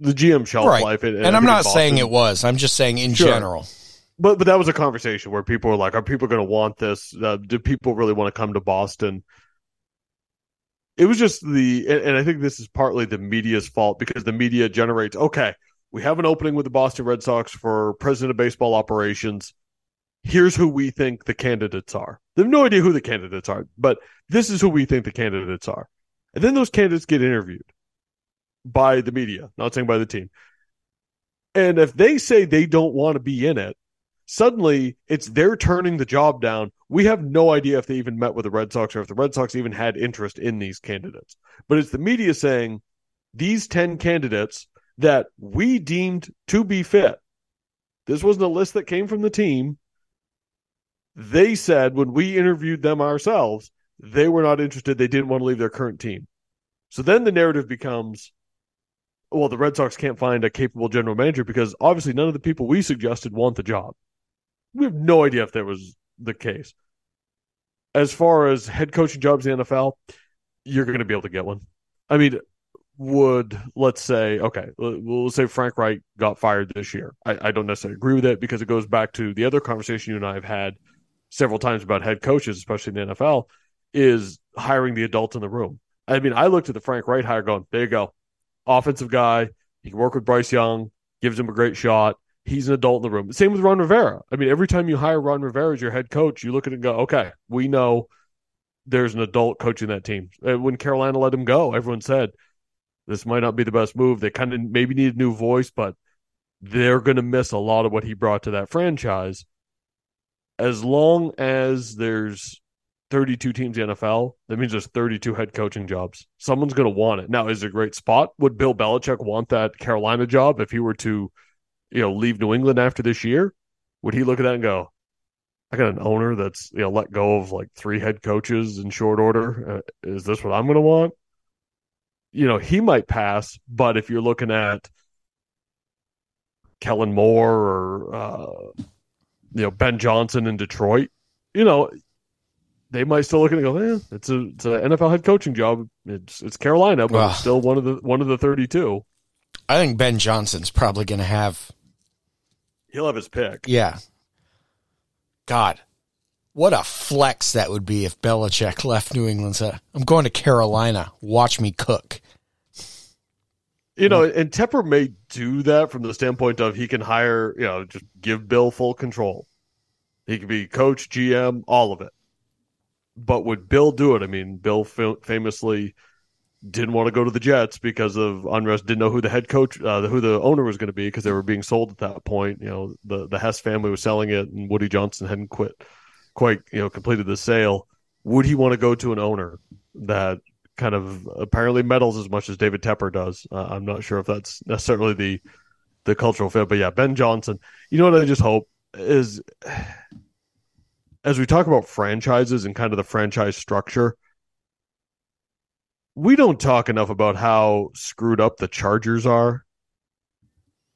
the GM shelf Right. life, and, And I'm not saying it was, I'm just saying in Sure. general. but but that was a conversation where people were like, "Are people going to want this? Uh, do people really want to come to Boston?" It was just the, and, and I think this is partly the media's fault because the media generates. Okay, we have an opening with the Boston Red Sox for president of baseball operations. Here's who we think the candidates are. They have no idea who the candidates are, but this is who we think the candidates are. And then those candidates get interviewed by the media, not saying by the team. And if they say they don't want to be in it, suddenly it's they're turning the job down. We have no idea if they even met with the Red Sox or if the Red Sox even had interest in these candidates. But it's the media saying these 10 candidates that we deemed to be fit. This wasn't a list that came from the team. They said when we interviewed them ourselves, they were not interested. They didn't want to leave their current team. So then the narrative becomes well, the Red Sox can't find a capable general manager because obviously none of the people we suggested want the job. We have no idea if that was the case. As far as head coaching jobs in the NFL, you're going to be able to get one. I mean, would let's say okay, we'll say Frank Reich got fired this year. I, I don't necessarily agree with it because it goes back to the other conversation you and I have had several times about head coaches, especially in the NFL, is hiring the adult in the room. I mean, I looked at the Frank Reich hire going, there you go. Offensive guy. He can work with Bryce Young, gives him a great shot. He's an adult in the room. Same with Ron Rivera. I mean, every time you hire Ron Rivera as your head coach, you look at it and go, okay, we know there's an adult coaching that team. Uh, When Carolina let him go, everyone said this might not be the best move. They kind of maybe need a new voice, but they're going to miss a lot of what he brought to that franchise. As long as there's 32 teams in the NFL, that means there's 32 head coaching jobs. Someone's going to want it. Now, is it a great spot? Would Bill Belichick want that Carolina job if he were to, you know, leave New England after this year? Would he look at that and go, I got an owner that's, you know, let go of like three head coaches in short order. Uh, is this what I'm going to want? You know, he might pass, but if you're looking at Kellen Moore or, uh, you know, Ben Johnson in Detroit, you know, they might still look at it and go, eh, it's a it's an NFL head coaching job. It's it's Carolina, but Well. it's still one of the one of the thirty two. I think Ben Johnson's probably going to have, He'll have his pick. yeah. God, what a flex that would be if Belichick left New England said, I'm going to Carolina. Watch me cook. You know, and Tepper may do that from the standpoint of he can hire, you know, just give Bill full control. He could be coach, GM, all of it. But would Bill do it? I mean, Bill fa- famously didn't want to go to the Jets because of unrest. Didn't know who the head coach, uh, who the owner was going to be because they were being sold at that point. You know, the the Hess family was selling it, and Woody Johnson hadn't quit, quite you know, completed the sale. Would he want to go to an owner that kind of apparently meddles as much as David Tepper does? Uh, I'm not sure if that's necessarily the the cultural fit, but yeah, Ben Johnson. You know what I just hope is as we talk about franchises and kind of the franchise structure, we don't talk enough about how screwed up the Chargers are.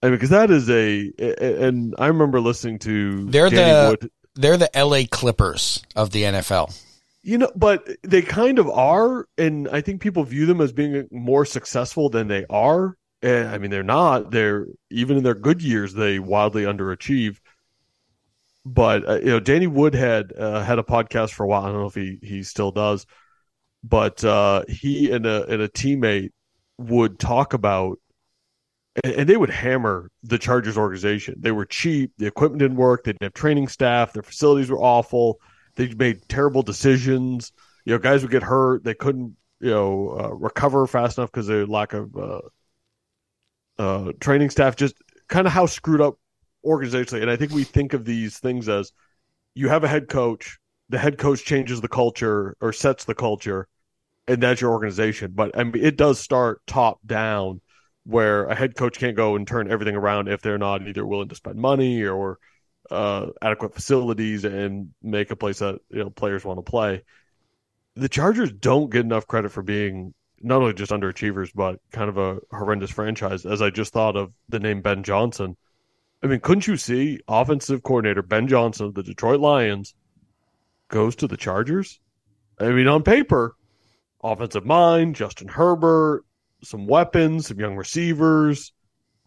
I mean, because that is a, and I remember listening to They're Danny the- Wood. They're the LA Clippers of the NFL. You know, but they kind of are, and I think people view them as being more successful than they are. And I mean, they're not. They're even in their good years, they wildly underachieve. But uh, you know, Danny Woodhead uh, had a podcast for a while. I don't know if he he still does, but uh, he and a and a teammate would talk about, and, and they would hammer the Chargers organization. They were cheap. The equipment didn't work. They didn't have training staff. Their facilities were awful. They made terrible decisions. You know, guys would get hurt. They couldn't you know uh, recover fast enough because of lack of uh, uh, training staff. Just kind of how screwed up organizationally. And I think we think of these things as you have a head coach, the head coach changes the culture or sets the culture, and that's your organization. But I mean, it does start top down, where a head coach can't go and turn everything around if they're not either willing to spend money or uh, adequate facilities and make a place that you know players want to play. The Chargers don't get enough credit for being not only just underachievers, but kind of a horrendous franchise. As I just thought of the name Ben Johnson. I mean, couldn't you see offensive coordinator Ben Johnson of the Detroit Lions goes to the Chargers? I mean, on paper, offensive mind, Justin Herbert, some weapons, some young receivers.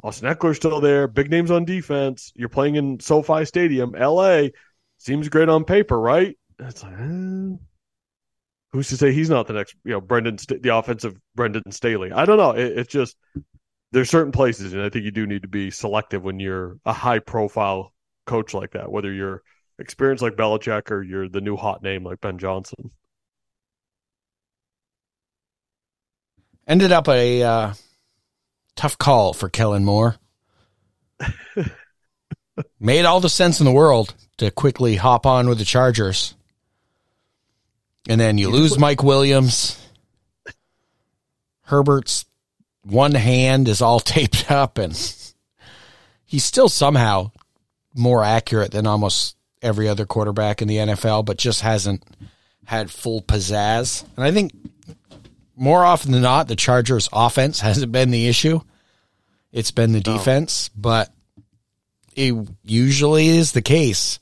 Austin Ekeler still there. Big names on defense. You're playing in SoFi Stadium, LA. Seems great on paper, right? It's like, eh. who's to say he's not the next, you know, Brandon, the offensive Brandon Staley? I don't know. It, it's just there's certain places, and I think you do need to be selective when you're a high profile coach like that, whether you're experienced like Belichick or you're the new hot name like Ben Johnson. Ended up a uh, tough call for Kellen Moore. Made all the sense in the world to quickly hop on with the Chargers. And then you lose Mike Williams. Herbert's one hand is all taped up and he's still somehow more accurate than almost every other quarterback in the NFL, but just hasn't had full pizzazz. And I think more often than not, the Chargers offense hasn't been the issue. It's been the defense, but it usually is the case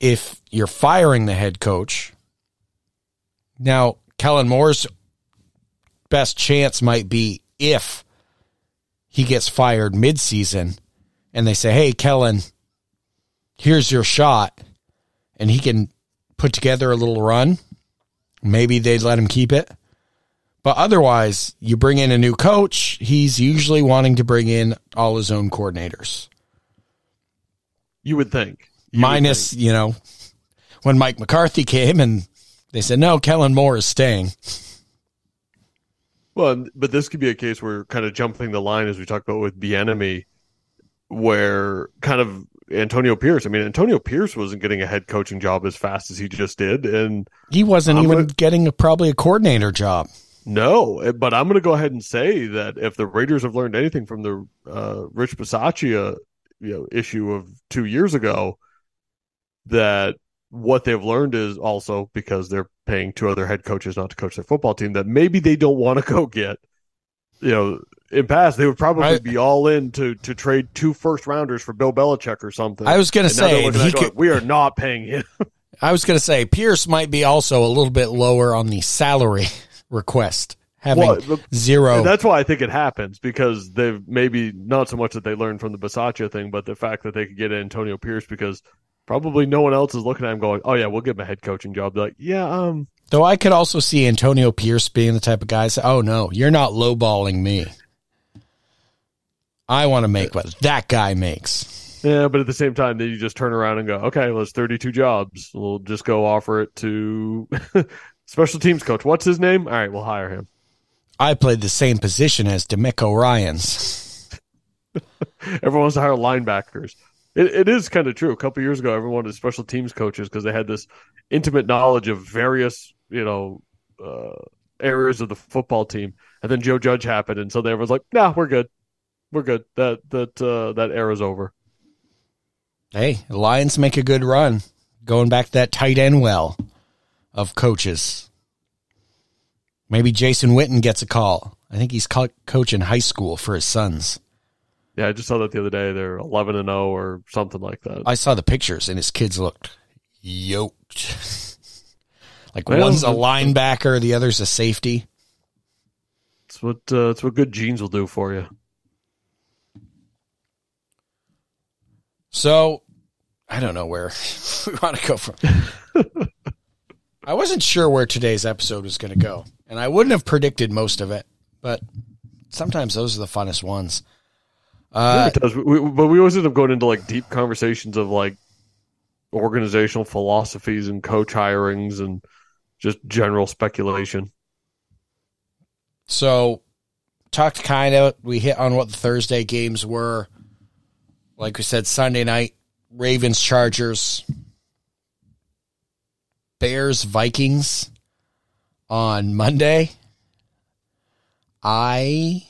if you're firing the head coach. Now, Kellen Moore's best chance might be if he gets fired midseason and they say, Hey, Kellen, here's your shot. And he can put together a little run. Maybe they'd let him keep it. But otherwise, you bring in a new coach, he's usually wanting to bring in all his own coordinators. You would think. You Minus, would think. you know, when Mike McCarthy came and they said, no, Kellen Moore is staying. Well, but this could be a case where kind of jumping the line as we talked about with Bieniemy, where kind of Antonio Pierce. I mean, Antonio Pierce wasn't getting a head coaching job as fast as he just did, and he wasn't I'm even gonna- getting a, probably a coordinator job. no. But I'm going to go ahead and say that if the Raiders have learned anything from the uh, Rich Bisaccia, you know, issue of two years ago, that what they've learned is also because they're paying two other head coaches not to coach their football team that maybe they don't want to go get. You know, in past they would probably I- be all in to to trade two first rounders for Bill Belichick or something. I was going to And say he at going, could, we are not paying him. I was going to say Pierce might be also a little bit lower on the salary request, having Well, the- zero. That's why I think it happens because they've maybe not so much that they learned from the Bisaccia thing, but the fact that they could get Antonio Pierce because probably no one else is looking at him going, "Oh yeah, we'll give him a head coaching job." They're like, yeah, um, Though I could also see Antonio Pierce being the type of guy say, "Oh no, you're not lowballing me. I want to make what that guy makes." yeah. But at the same time, then you just turn around and go, "Okay, well, it's thirty-two jobs. We'll just go offer it to special teams coach. What's his name? All right, we'll hire him." I played the same position as DeMeco Ryans. Everyone wants to hire linebackers. It, it is kind of true. A couple years ago, everyone wanted special teams coaches because they had this intimate knowledge of various, you know, uh, areas of the football team. And then Joe Judge happened, and so they everyone's like, "Nah, we're good. We're good. That that uh, that era's over." Hey, Lions make a good run, going back to that tight end well of coaches. Maybe Jason Witten gets a call. I think he's co- coaching high school for his sons. Yeah, I just saw that the other day. They're eleven and zero or something like that. I saw the pictures, and his kids looked yoked. like Well, one's a linebacker, the other's a safety. It's what uh, it's what good genes will do for you. So I don't know where we want to go from. I wasn't sure where today's episode was going to go, and I wouldn't have predicted most of it, but sometimes those are the funnest ones. Uh, yeah, it does. We, but we always end up going into like deep conversations of like organizational philosophies and coach hirings and just general speculation. So, talked kind of, we hit on what the Thursday games were. Like we said, Sunday night, Ravens, Chargers, Bears, Vikings on Monday. I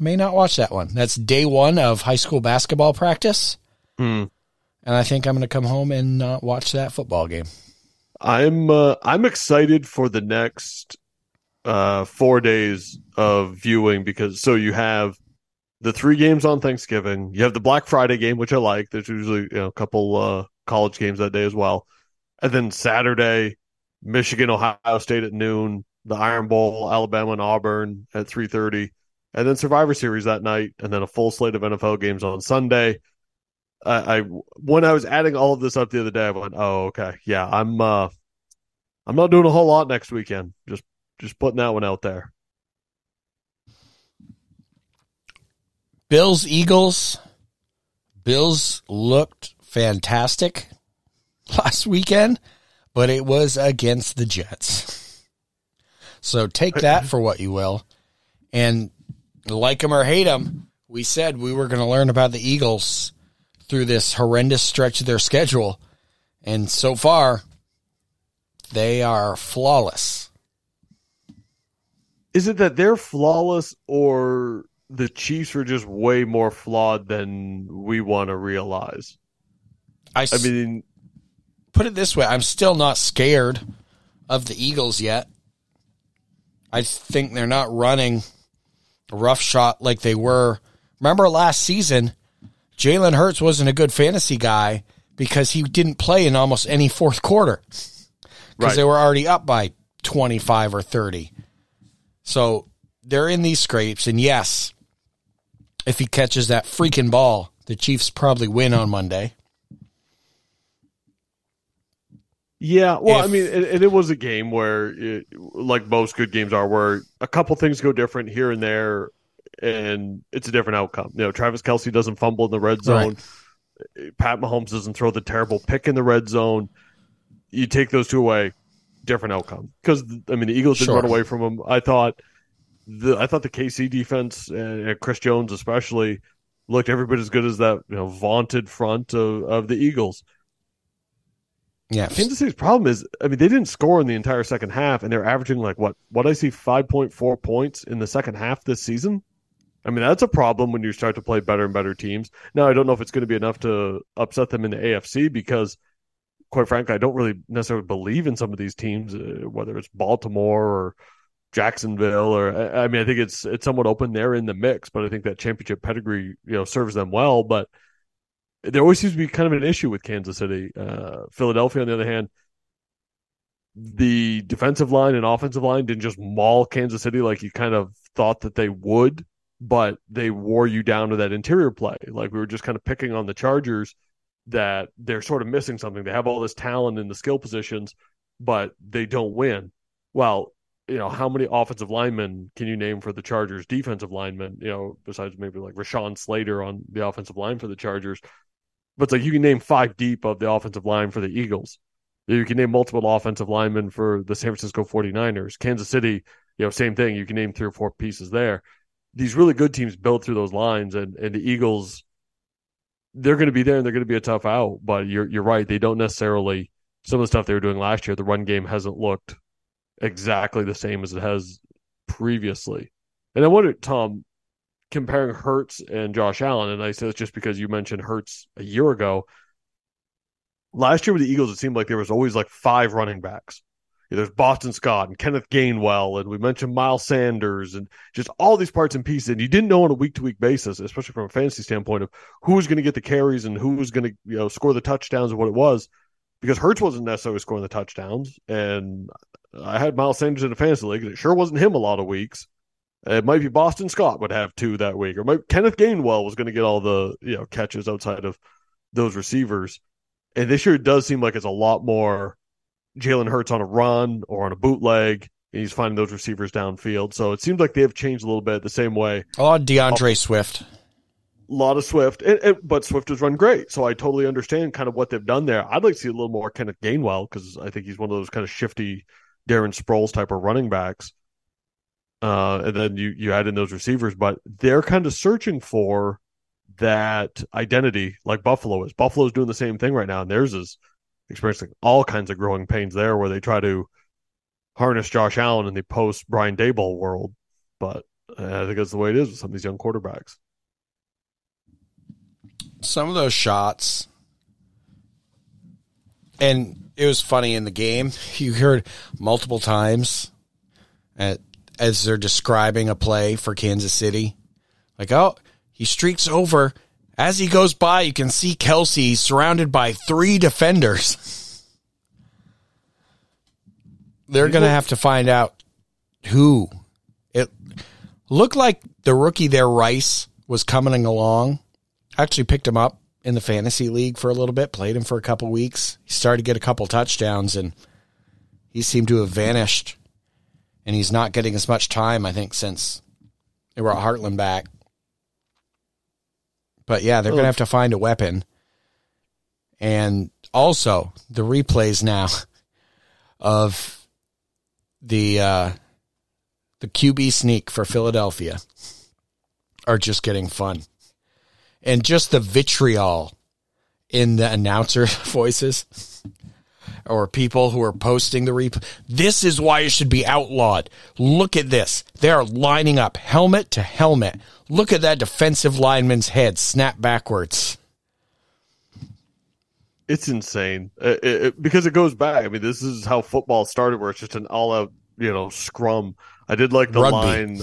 may not watch that one. That's day one of high school basketball practice. Hmm. And I think I'm going to come home and uh, watch that football game. I'm uh, I'm excited for the next uh, four days of viewing because so you have the three games on Thanksgiving. You have the Black Friday game, which I like. There's usually you know, a couple uh, college games that day as well, and then Saturday, Michigan, Ohio State at noon, the Iron Bowl, Alabama and Auburn at three thirty, and then Survivor Series that night, and then a full slate of NFL games on Sunday. I, I when I was adding all of this up the other day, I went, "Oh, okay, yeah, I'm uh, I'm not doing a whole lot next weekend. Just just putting that one out there." Bills Eagles. Bills looked fantastic last weekend, but it was against the Jets. So take that for what you will. And like them or hate them, we said we were going to learn about the Eagles through this horrendous stretch of their schedule. And so far, they are flawless. Is it that they're flawless or the Chiefs are just way more flawed than we want to realize? I, I mean, put it this way I'm still not scared of the Eagles yet. I think they're not running rough shot like they were. Remember last season, Jalen Hurts wasn't a good fantasy guy because he didn't play in almost any fourth quarter because right. they were already up by 25 or 30. So they're in these scrapes. And yes, if he catches that freaking ball, the Chiefs probably win on Monday. Yeah, well, if, I mean, it, it, was a game where, it, like most good games are, where a couple things go different here and there, and it's a different outcome. You know, Travis Kelce doesn't fumble in the red zone. Right. Pat Mahomes doesn't throw the terrible pick in the red zone. You take those two away, different outcome. Because I mean, the Eagles didn't run away from them. I thought the I thought the KC defense and Chris Jones especially looked every bit as good as that you know vaunted front of, of the Eagles. Yeah, Kansas City's problem is, I mean, they didn't score in the entire second half, and they're averaging like what? What I see, five point four points in the second half this season. I mean, that's a problem when you start to play better and better teams. Now, I don't know if it's going to be enough to upset them in the AFC because, quite frankly, I don't really necessarily believe in some of these teams, uh, whether it's Baltimore or Jacksonville, or I mean, I think it's it's somewhat open. They're in the mix, but I think that championship pedigree, you know, serves them well. But there always seems to be kind of an issue with Kansas City. Uh, Philadelphia, on the other hand, the defensive line and offensive line didn't just maul Kansas City like you kind of thought that they would but they wore you down to that interior play. Like we were just kind of picking on the Chargers that they're sort of missing something. They have all this talent in the skill positions, but they don't win. Well, you know, how many offensive linemen can you name for the Chargers defensive linemen, you know, besides maybe like Rashawn Slater on the offensive line for the Chargers? But it's like you can name five deep of the offensive line for the Eagles. You can name multiple offensive linemen for the San Francisco 49ers. Kansas City, you know, same thing. You can name three or four pieces there these really good teams build through those lines, and and the Eagles, they're going to be there and they're going to be a tough out. But you're you're right; they don't necessarily some of the stuff they were doing last year. The run game hasn't looked exactly the same as it has previously. And I wonder, Tom, comparing Hurts and Josh Allen, and I say it's just because you mentioned Hurts a year ago. Last year with the Eagles, it seemed like there was always like five running backs there's Boston Scott and Kenneth Gainwell, and we mentioned Miles Sanders, and just all these parts and pieces. And you didn't know on a week to week basis, especially from a fantasy standpoint, of who was going to get the carries and who was going to you know score the touchdowns and what it was, because Hurts wasn't necessarily scoring the touchdowns. And I had Miles Sanders in a fantasy league, and it sure wasn't him a lot of weeks. It might be Boston Scott would have two that week, or might, Kenneth Gainwell was going to get all the you know catches outside of those receivers. And this year it does seem like it's a lot more Jalen Hurts on a run or on a bootleg. And he's finding those receivers downfield. So it seems like they have changed a little bit the same way. Of D'Andre Swift. A lot of Swift, and, and, but Swift has run great. So I totally understand kind of what they've done there. I'd like to see a little more of Gainwell because I think he's one of those kind of shifty Darren Sproles type of running backs. Uh, and then you you add in those receivers, but they're kind of searching for that identity like Buffalo is. Buffalo's doing the same thing right now, and theirs is experiencing all kinds of growing pains there where they try to harness Josh Allen in the post Brian Daboll world. But uh, I think that's the way it is with some of these young quarterbacks. Some of those shots, and it was funny in the game. You heard multiple times at as they're describing a play for Kansas City. Like, oh, he streaks over. As he goes by, you can see Kelce surrounded by three defenders. They're going to have to find out who. It looked like the rookie there, Rice, was coming along. Actually picked him up in the fantasy league for a little bit, played him for a couple weeks. He started to get a couple touchdowns, and he seemed to have vanished and he's not getting as much time, I think, since they brought Hardman back. But yeah, they're going to have to find a weapon. And also, the replays now of the uh, the QB sneak for Philadelphia are just getting fun. And just the vitriol in the announcer voices or people who are posting the replay. This is why it should be outlawed. Look at this. They are lining up helmet to helmet. Look at that defensive lineman's head snap backwards. It's insane it, it, because it goes back. I mean, this is how football started, where it's just an all-out, you know, scrum. I did like the Rugby. line.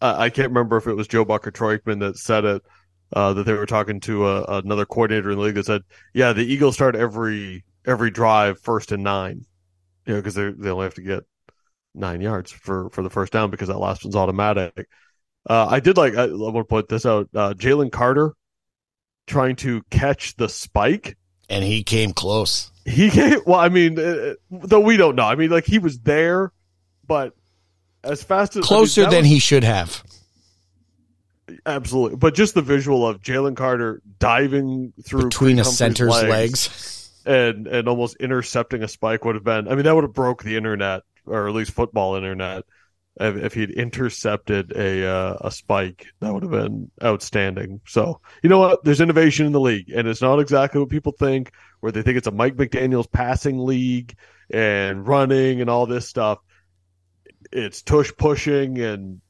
Uh, I can't remember if it was Joe Buck or Troy Aikman that said it. Uh, that they were talking to uh, another coordinator in the league that said, "Yeah, the Eagles start every every drive first and nine, you know, because they they only have to get nine yards for for the first down because that last one's automatic. Uh, I did like I, I want to point this out. Uh, Jalen Carter trying to catch the spike, and he came close. He came well. I mean, uh, though we don't know. I mean, like he was there, but as fast as closer I mean, than was, he should have. Absolutely, but just the visual of Jalen Carter diving through between a center's legs. legs and and almost intercepting a spike would have been. I mean, that would have broke the internet or at least football internet if, if he'd intercepted a uh, a spike. That would have been outstanding. So you know what? There's innovation in the league, and it's not exactly what people think, where they think it's a Mike McDaniel's passing league and running and all this stuff. It's tush pushing and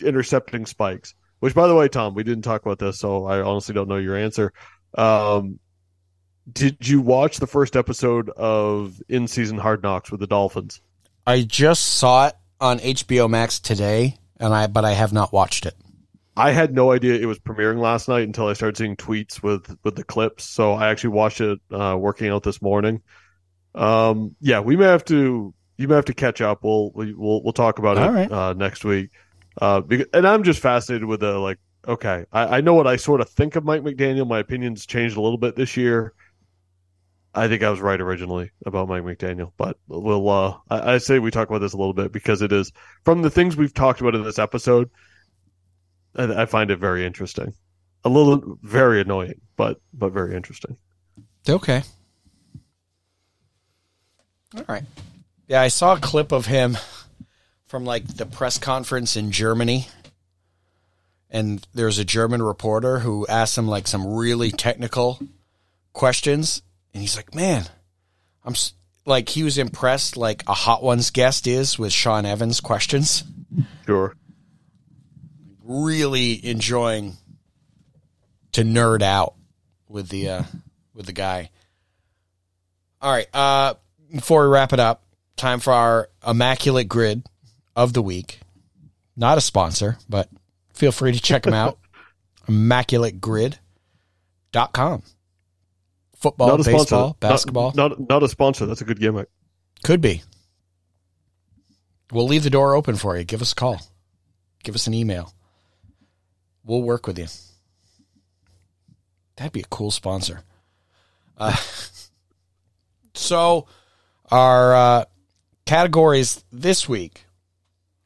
intercepting spikes. Which, by the way, Tom, we didn't talk about this, so I honestly don't know your answer. Um, did you watch the first episode of In Season Hard Knocks with the Dolphins? I just saw it on HBO Max today, and I but I have not watched it. I had no idea it was premiering last night until I started seeing tweets with with the clips. So I actually watched it uh, working out this morning. Um, yeah, we may have to you may have to catch up. We'll we'll we'll talk about All it right. uh, next week. Uh, because, and I'm just fascinated with the like. Okay, I, I know what I sort of think of Mike McDaniel. My opinions changed a little bit this year. I think I was right originally about Mike McDaniel, but we'll. Uh, I, I, say we talk about this a little bit because it is from the things we've talked about in this episode. I, I find it very interesting, a little very annoying, but but very interesting. Okay. All right. Yeah, I saw a clip of him from like the press conference in Germany. And there's a German reporter who asked him like some really technical questions and he's like, man, I'm like, he was impressed, like a Hot Ones guest is with Sean Evans questions. Sure. Really enjoying to nerd out with the uh, with the guy. All right. Uh, before we wrap it up, time for our immaculate grid of the week. Not a sponsor, but feel free to check them out. ImmaculateGrid.com football, not a baseball, sponsor. basketball. Not, not, not a sponsor. That's a good gimmick. Could be. We'll leave the door open for you. Give us a call. Give us an email. We'll work with you. That'd be a cool sponsor. Uh, so, our uh, categories this week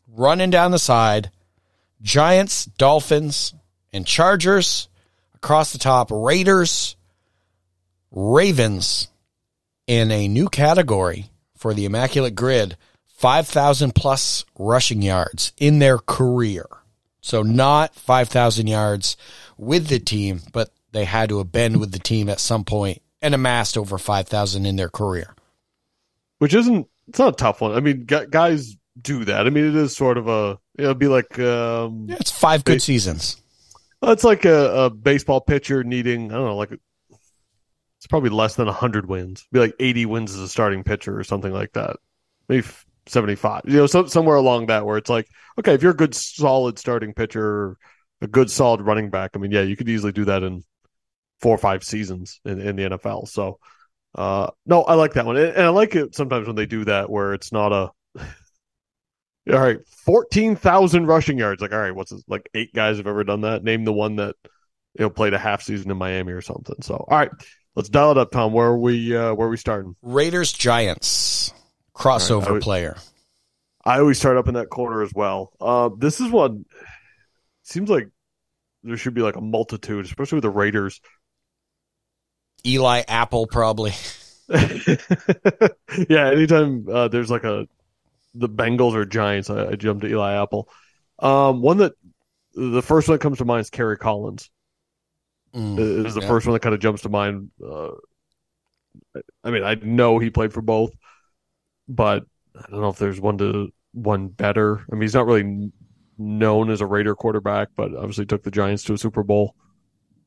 running down the side Giants, Dolphins, and Chargers. Across the top, Raiders, Ravens, in a new category for the Immaculate Grid 5,000 plus rushing yards in their career. So, not 5,000 yards with the team, but they had to have been with the team at some point and amassed over 5,000 in their career. Which isn't, it's not a tough one. I mean, guys do that. I mean, it is sort of a, it'll be like, um, yeah, it's five good seasons. It's like a, a, baseball pitcher needing, I don't know, like it's probably less than 100 wins. It'd be like 80 wins as a starting pitcher or something like that. Maybe 75. You know, so, somewhere along that where it's like, okay, if you're a good, solid starting pitcher, a good, solid running back, I mean, yeah, you could easily do that in four or five seasons in, in the NFL. So, uh, no, I like that one. And, and I like it sometimes when they do that where it's not a, all right, 14,000 rushing yards. Like, all right, what's this? Like eight guys have ever done that. Name the one that, you know, played a half season in Miami or something. So, all right, let's dial it up, Tom. Where are we, uh, where are we starting? Raiders Giants crossover right, I player. I always start up in that corner as well. Uh, this is one, seems like there should be like a multitude, especially with the Raiders. Eli Apple, probably. yeah, anytime uh, there's like a the Bengals or Giants, I, I jump to Eli Apple. Um, one that the first one that comes to mind is Kerry Collins. Mm, is the yeah. first one that kind of jumps to mind. Uh, I mean, I know he played for both, but I don't know if there's one to one better. I mean, he's not really known as a Raider quarterback, but obviously took the Giants to a Super Bowl.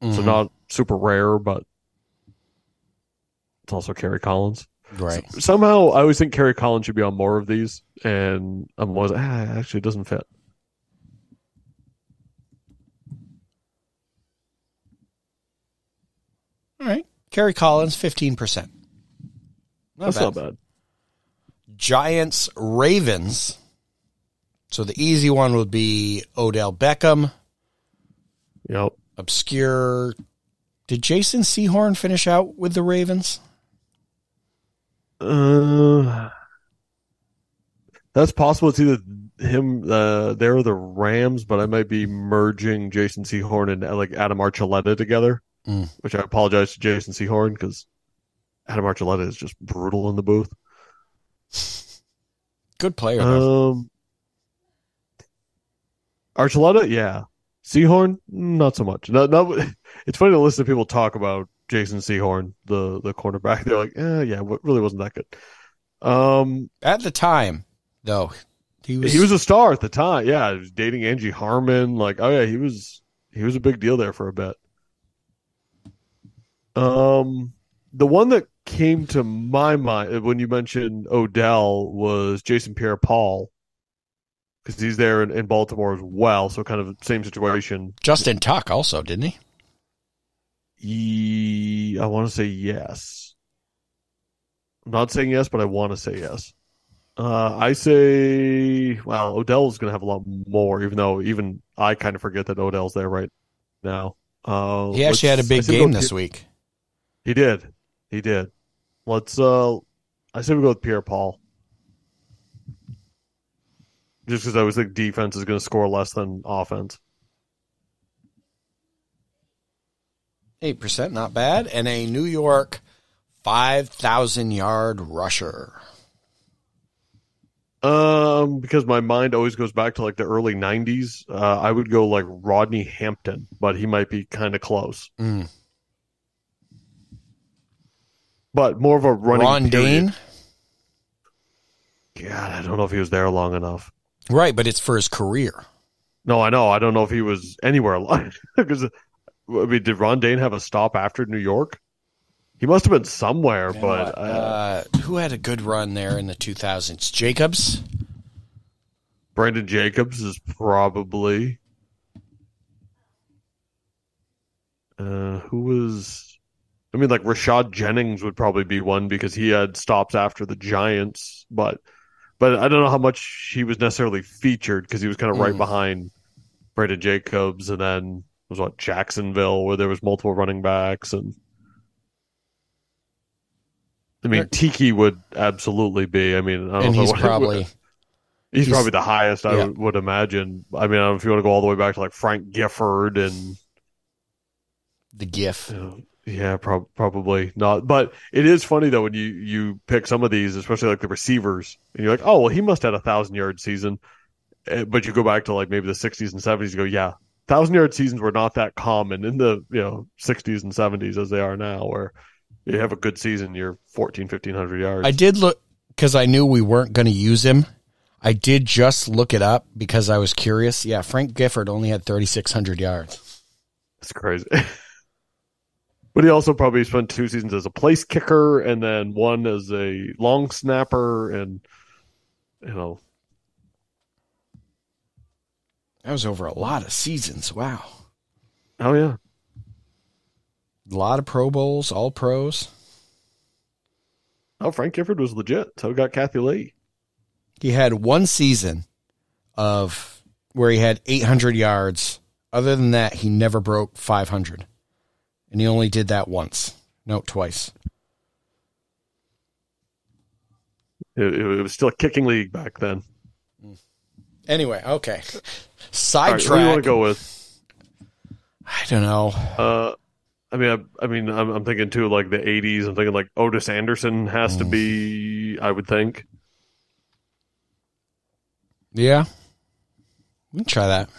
Mm-hmm. So not super rare, but it's also Kerry Collins. Right. So, somehow I always think Kerry Collins should be on more of these, and I'm always ah, actually it doesn't fit. All right. Kerry Collins, 15%. Not That's bad. not bad. Giants, Ravens. So the easy one would be Odell Beckham. Yep. Obscure. Did Jason Sehorn finish out with the Ravens? Uh, that's possible. It's either him, uh, there or the Rams, but I might be merging Jason Sehorn and uh, like Adam Archuleta together, mm. which I apologize to Jason Sehorn because Adam Archuleta is just brutal in the booth. Good player. Um, Archuleta, yeah. Sehorn, not so much. No, no, it's funny to listen to people talk about Jason Sehorn, the the cornerback. They're like, eh, yeah, what really wasn't that good. Um, at the time, though, he was he was a star at the time. Yeah, he was dating Angie Harmon. Like, oh yeah, he was he was a big deal there for a bit. Um, the one that came to my mind when you mentioned Odell was Jason Pierre-Paul because he's there in, in Baltimore as well. So kind of same situation. Justin Tuck also didn't he? I want to say yes. I'm not saying yes, but I want to say yes. Uh, I say, well, Odell's going to have a lot more, even though even I kind of forget that Odell's there right now. Uh, he actually had a big game this week. He did. He did. Let's, uh, I say we go with Pierre Paul. Just because I was think defense is going to score less than offense. 8%, not bad. And a New York 5,000 yard rusher. Um, because my mind always goes back to like the early 90s. Uh, I would go like Rodney Hampton, but he might be kind of close. Mm. But more of a running. Ron Dayne? God, I don't know if he was there long enough. Right, but it's for his career. No, I know. I don't know if he was anywhere alive because I mean, did Ron Dayne have a stop after New York? He must have been somewhere, but uh, uh, who had a good run there in the 2000s? Jacobs. Brandon Jacobs is probably. Uh, who was? I mean, like Rashad Jennings would probably be one because he had stops after the Giants, but but I don't know how much he was necessarily featured because he was kind of right mm. behind Brandon Jacobs, and then. was what Jacksonville where there was multiple running backs and I mean, Tiki would absolutely be. I mean, I don't and know he's what- probably he's, he's- probably the highest I yeah. would, would imagine. I mean, I don't know if you want to go all the way back to like Frank Gifford and the GIF. you know, yeah, prob- probably not. But it is funny though when you you pick some of these, especially like the receivers, and you're like, oh well, he must have had a thousand yard season. Eh, But you go back to like maybe the 60s and 70s, you go, yeah, thousand yard seasons were not that common in the you know 60s and 70s as they are now, where you have a good season, you're 14, 1500 yards. I did look because I knew we weren't going to use him. I did just look it up because I was curious. Yeah, Frank Gifford only had 3,600 yards. That's crazy. but he also probably spent two seasons as a place kicker and then one as a long snapper and you know That was over a lot of seasons. Wow. oh yeah. A lot of Pro Bowls, all pros. Oh Frank Gifford was legit. So got Kathie Lee. He had one season of where he had 800 yards. Other than that, he never broke 500. And he only did that once. No, twice. It, it was still a kicking league back then. Anyway, okay. All right, Sidetrack. who do you want to go with? I don't know. Uh I mean, I, I mean, I'm, I'm thinking too, like the '80s. I'm thinking like Otis Anderson has to be. I would think. Yeah. We can try that.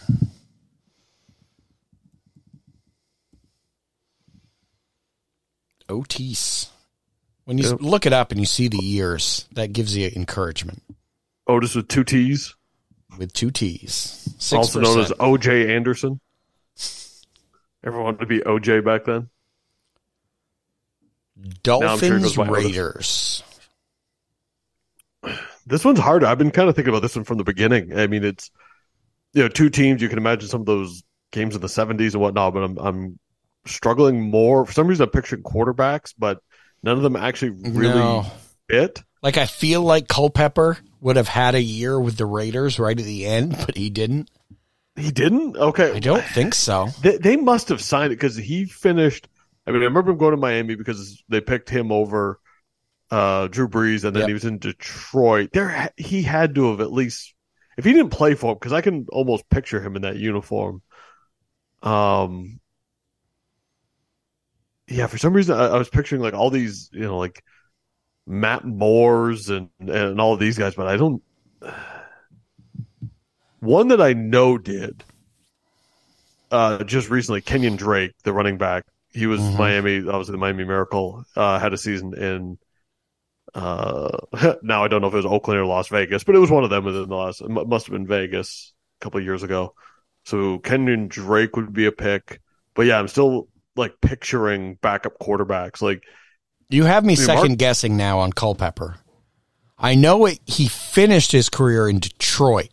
Otis. When you Yep. look it up and you see the years, that gives you encouragement oh, Otis with two T's, with two T's. 6%. also known as OJ Anderson. Everyone wanted to be OJ back then. Sure Dolphins Otis. Raiders. This one's hard. I've been kind of thinking about this one from the beginning. I mean, it's you know two teams. You can imagine some of those games in the '70s and whatnot, but I'm I'm struggling more for some reason. I'm picturing quarterbacks, but none of them actually really No. fit. Like I feel like Culpepper would have had a year with the Raiders right at the end, but he didn't. He didn't. Okay, I don't think so. They, they must have signed it because he finished. I mean, I remember him going to Miami because they picked him over uh, Drew Brees, and then Yep. he was in Detroit. There, he had to have at least, if he didn't play for him, because I can almost picture him in that uniform. Um, yeah, for some reason, I, I was picturing like all these, you know, like Matt Moores and and all these guys, but I don't. One that I know did uh, just recently, Kenyon Drake, the running back. He was Mhm. Miami, obviously the Miami Miracle, uh, had a season in. Uh, now I don't know if it was Oakland or Las Vegas, but it was one of them within the last. It must have been Vegas a couple of years ago. So Kenyon Drake would be a pick, but yeah, I'm still like picturing backup quarterbacks. Like You have me I mean, Mark- second guessing now on Culpepper. I know it, he finished his career in Detroit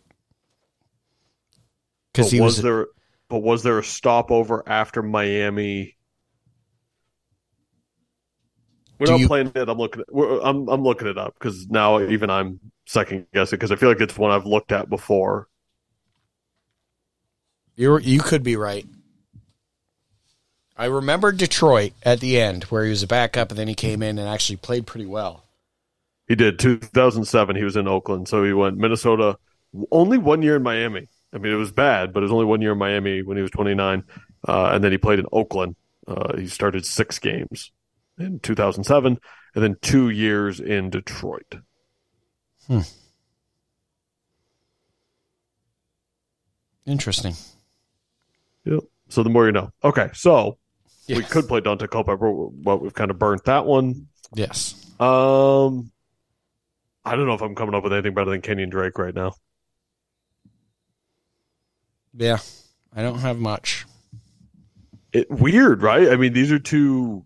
because he was, was, there? But was there a stopover after Miami? We're not you- playing it. I'm looking. I'm I'm looking it up because now even I'm second guessing because I feel like it's one I've looked at before. you you could be right. I remember Detroit at the end where he was a backup and then he came in and actually played pretty well. He did 2007. He was in Oakland, so he went Minnesota. Only one year in Miami. I mean, it was bad, but it was only one year in Miami when he was 29, uh, and then he played in Oakland. Uh, he started six games in 2007, and then two years in Detroit. Hmm. Interesting. Yep. So the more you know. Okay, so we could play Daunte Culpepper, but we've kind of burnt that one. Yes. Um, I don't know if I'm coming up with anything better than Kenyon Drake right now. Yeah. I don't have much. It weird, right? I mean, these are two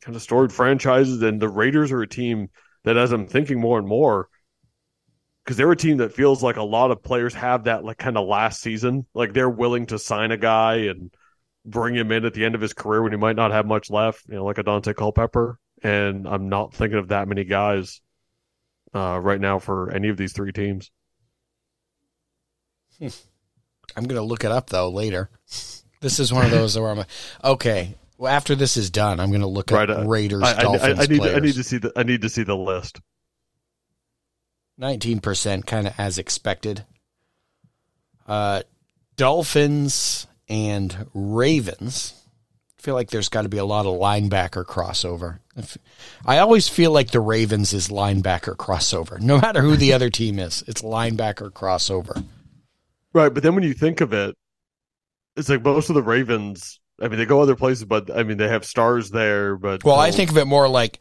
kind of storied franchises, and the Raiders are a team that, as I'm thinking more and more, because they're a team that feels like a lot of players have that like kind of last season, like they're willing to sign a guy and bring him in at the end of his career when he might not have much left, you know, like a Daunte Culpepper. And I'm not thinking of that many guys uh, right now for any of these three teams. I'm going to look it up though later. This is one of those where I'm like, okay, Well, after this is done, I'm going to look Right, at uh, Raiders I, I, Dolphins I, I need players. I need to see the I need to see the list. Nineteen percent, kind of as expected. Uh, Dolphins and Ravens. I feel like there's got to be a lot of linebacker crossover. I always feel like the Ravens is linebacker crossover. No matter who the other team is, it's linebacker crossover. Right, but then when you think of it, it's like most of the Ravens. I mean, they go other places, but I mean, they have stars there. But Well, I think of it more like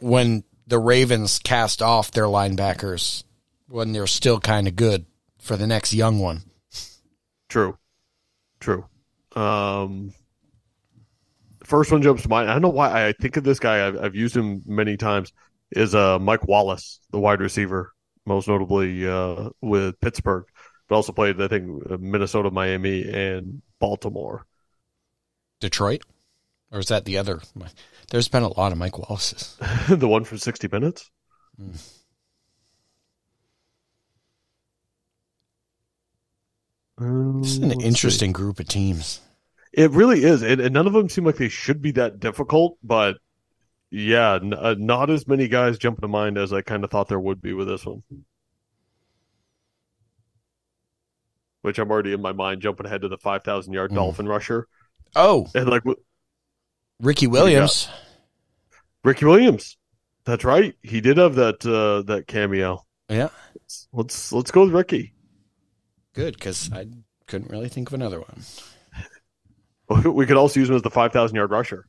when the Ravens cast off their linebackers when they're still kind of good for the next young one. True. True. Um, first one jumps to mind. I don't know why I think of this guy. I've, I've used him many times. Is uh, Mike Wallace, the wide receiver, most notably uh, with Pittsburgh, but also played I think Minnesota, Miami, and Baltimore. Detroit? Or is that the other? There's been a lot of Mike Wallace's. the one from sixty minutes. This is an let's see. interesting group of teams. It really is, and, and none of them seem like they should be that difficult. But yeah, n- uh, not as many guys jump to mind as I kind of thought there would be with this one. Which I'm already in my mind jumping ahead to the 5,000 yard Mm. Dolphin rusher, Oh, and like Ricky Williams. Ricky Williams. That's right, he did have that uh, that cameo. Yeah, Let's let's go with Ricky. Good because I couldn't really think of another one. We could also use him as the 5,000 yard rusher,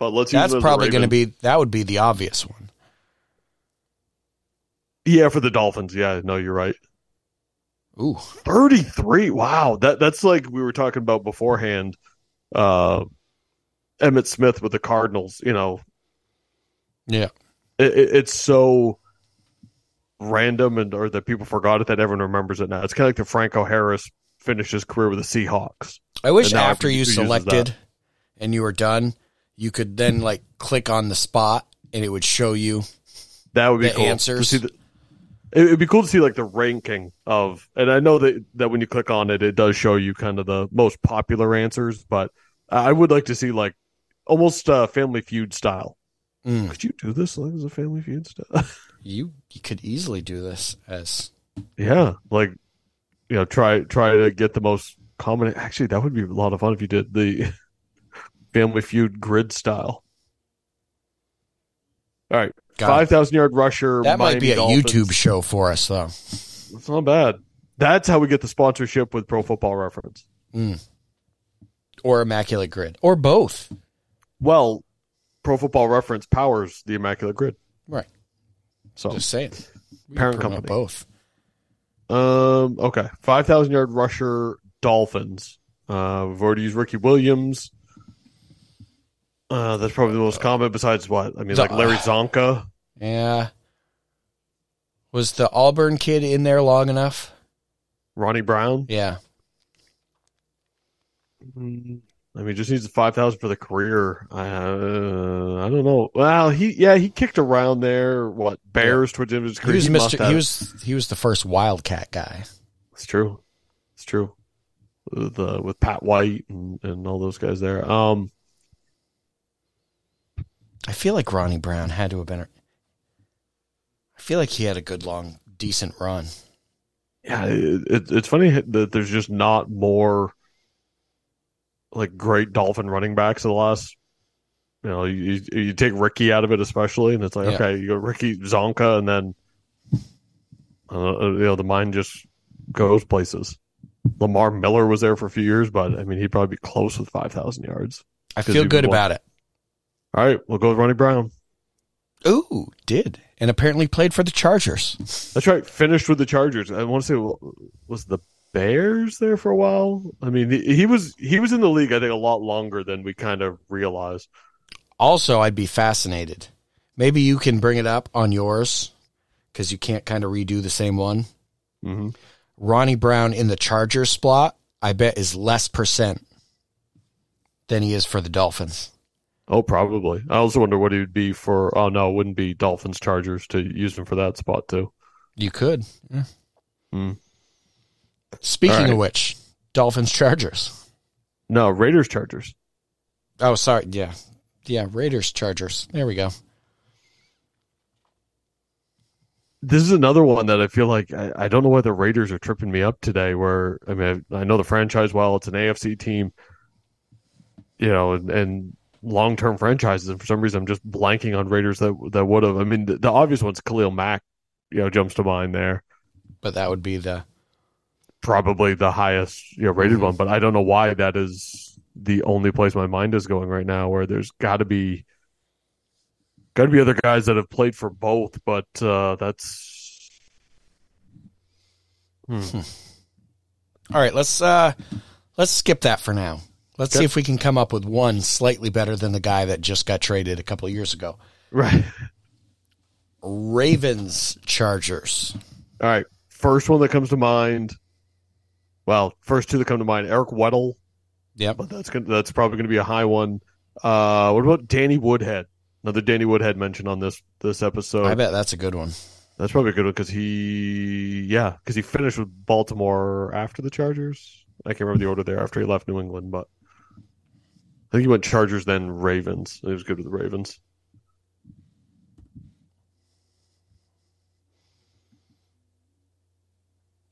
but let's use That's him as the probably going to be that would be the obvious one. yeah for the Dolphins. Yeah, no, you're right. Ooh, 33 wow that that's like we were talking about beforehand uh Emmitt Smith with the Cardinals you know yeah. it, it, it's so random and or that people forgot it that everyone remembers it now it's kind of like the Franco Harris finished his career with the Seahawks I wish after you selected and you were done, you could then like click on the spot and it would show you. that would be The cool answers. see the, it would be cool to see like the ranking of and I know that that when you click on it it does show you kind of the most popular answers but I would like to see like almost uh family feud style Mm, Could you do this like as a Family Feud stuff? you you could easily do this as yeah, like you know, try try to get the most common. Actually, that would be a lot of fun if you did the Family Feud grid style. All right, God, five thousand yard rusher. that might be a Miami YouTube show for us though. That's not bad. That's how we get the sponsorship with Pro Football Reference. Or Immaculate Grid. Or both. Well, Pro Football Reference powers the Immaculate Grid. Right. So Just saying. We Parent company. Both. Um. Okay. Five thousand yard rusher Dolphins. Uh, we've already used Ricky Williams. Uh, that's probably the most common. Besides what? I mean, like Larry Csonka. Yeah. Was the Auburn kid in there long enough? Ronnie Brown. Yeah. Mm, I mean, just needs the five thousand for the career. Uh, I don't know. Well, he yeah he kicked around there. What Bears towards the end his He was Mr. He was he was the first Wildcat guy. It's true. It's true. With uh, with Pat White and, and all those guys there. Um. I feel like Ronnie Brown had to have been. I feel like he had a good long, decent run. yeah, it, it, it's funny that there's just not more like great Dolphin running backs in the last. You know, you you take Ricky out of it, especially, and it's like Yeah. okay, you go Ricky Csonka, and then uh, you know the mind just goes places. Lamar Miller was there for a few years, but I mean he'd probably be close with five thousand yards. I feel good about it. All right, we'll go with Ronnie Brown. Ooh, did and apparently played for the Chargers. That's right. Finished with the Chargers. I want to say was the Bears there for a while. I mean, he, was he was in the league. I think a lot longer than we kind of realized. Also, I'd be fascinated. Maybe you can bring it up on yours because you can't kind of redo the same one. hmm Ronnie Brown in the Chargers spot, I bet, is less percent than he is for the Dolphins. Oh, probably. I also wonder what he would be for. Oh no, it wouldn't be Dolphins Chargers to use him for that spot too. You could. Yeah. Hmm. Speaking right. of which, Dolphins Chargers. No, Raiders Chargers. Oh, sorry. Yeah. Yeah. Raiders, Chargers. There we go. This is another one that I feel like I, I don't know why the Raiders are tripping me up today. Where I mean, I, I know the franchise well; it's an AFC team, you know, and, and long term franchises. And for some reason, I'm just blanking on Raiders that that would have. I mean, the, the obvious one's Khalil Mack, you know, jumps to mind there. But that would be the Probably the highest you know rated Mhm. one, but I don't know why that is the only place my mind is going right now. Where there's got to be got to be other guys that have played for both, but uh, that's. Hmm. All right, let's uh let's skip that for now. Let's see if we can come up with one slightly better than the guy that just got traded a couple of years ago. Right. Ravens Chargers. All right. First one that comes to mind. Well, first two that come to mind: Eric Weddle, Yeah, but that's gonna, that's probably going to be a high one. Uh, what about Danny Woodhead? Another Danny Woodhead mentioned on this this episode. I bet that's a good one. That's probably a good one because he, yeah, because he finished with Baltimore after the Chargers. I can't remember the order there after he left New England, but I think he went Chargers then Ravens. He was good with the Ravens.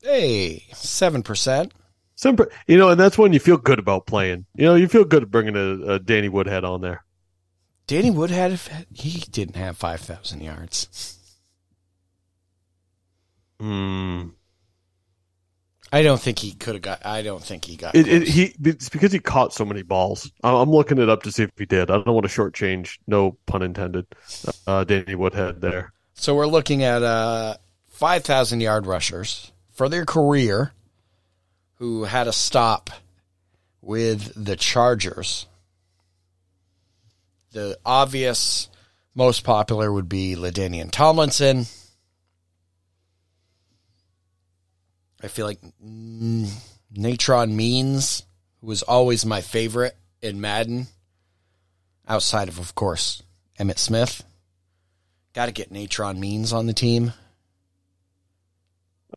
Hey, 7%. Simple, you know, and that's when you feel good about playing. You know, you feel good bringing a, a Danny Woodhead on there. Danny Woodhead, he didn't have 5,000 yards. Hmm. I don't think he could have got, I don't think he got It, it, he it's because he caught so many balls. I'm looking it up to see if he did. I don't want to shortchange. No pun intended. Uh, Danny Woodhead there. So we're looking at uh, 5,000 yard rushers for their career who had a stop with the Chargers. The obvious most popular would be LaDainian Tomlinson. I feel like Natron Means who was always my favorite in Madden, outside of, of course, Emmitt Smith. Got to get Natron Means on the team.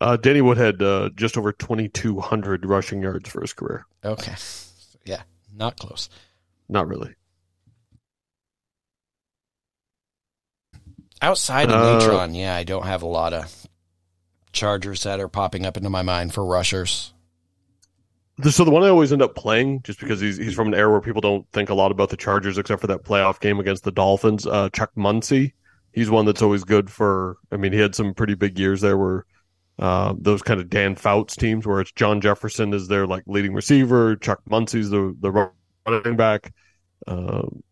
Uh, Danny Woodhead uh, just over 2,200 rushing yards for his career. Okay. Yeah, not close. Not really. Outside of Uh, Natron, yeah, I don't have a lot of Chargers that are popping up into my mind for rushers. So the one I always end up playing, just because he's he's from an era where people don't think a lot about the Chargers, except for that playoff game against the Dolphins. Uh, Chuck Muncie, he's one that's always good for. I mean, he had some pretty big years there, where uh, those kind of Dan Fouts teams, where it's John Jefferson is their like leading receiver, Chuck Muncie's the the running back. Um,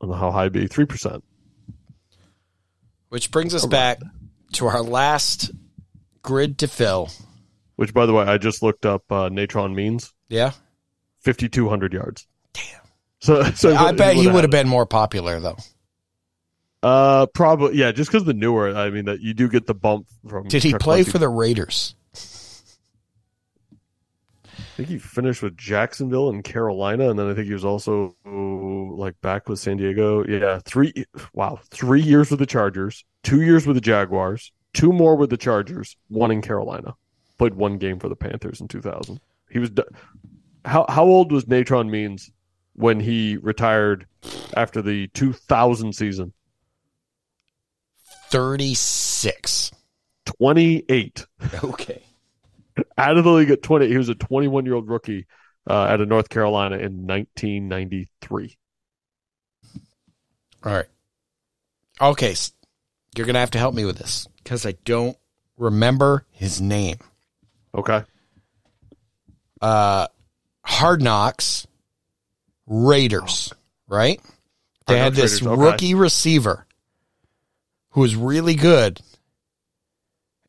I don't know how high it'd be three percent. Which brings us Around back to our last grid to fill. Which, by the way, I just looked up. Uh, Natron means Yeah. fifty two hundred yards. Damn. So, so I bet he would have been more popular though. Uh, probably yeah. Just because the newer, I mean, that you do get the bump from. Did he Chuck play for the Raiders? I think he finished with Jacksonville and Carolina, and then I think he was also like back with San Diego. Yeah, three. Wow, three years with the Chargers, two years with the Jaguars, two more with the Chargers, one in Carolina. Played one game for the Panthers in 2000. He was. How how old was Natron Means when he retired after the 2000 season? 36. 28. Okay. out of the league at 20. He was a 21 year old rookie uh, out of North Carolina in 1993. All right. Okay. s- You're going to have to help me with this because I don't remember his name. Okay. uh Hard Knocks Raiders, right? They Hard had Knocks this Raiders, okay. rookie receiver who was really good,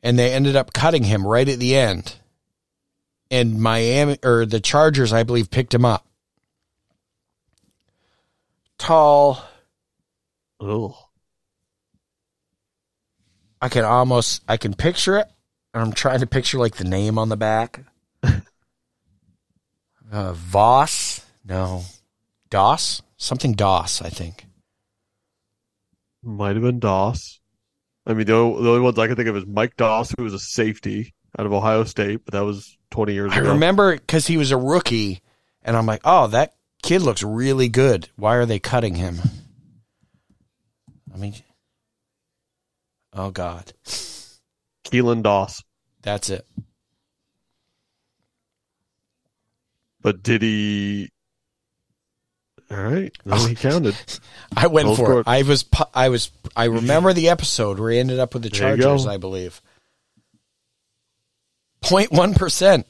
and they ended up cutting him right at the end. And Miami or the Chargers, I believe, picked him up. Tall. Oh, I can almost I can picture it. I'm trying to picture like the name on the back. uh, Voss? No. Doss? Something Doss, I think. Might have been Doss. I mean, the only, the only ones I can think of is Mike Doss, who was a safety out of Ohio State, but that was 20 years I ago. remember because he was a rookie, and I'm like, oh, that kid looks really good. Why are they cutting him? I mean, oh God, Keelan Doss. that's it. But did he? All right, no, he counted. I went Goal for scored. it. I was, I was, I remember the episode where he ended up with the There Chargers. I believe. 0.1 percent.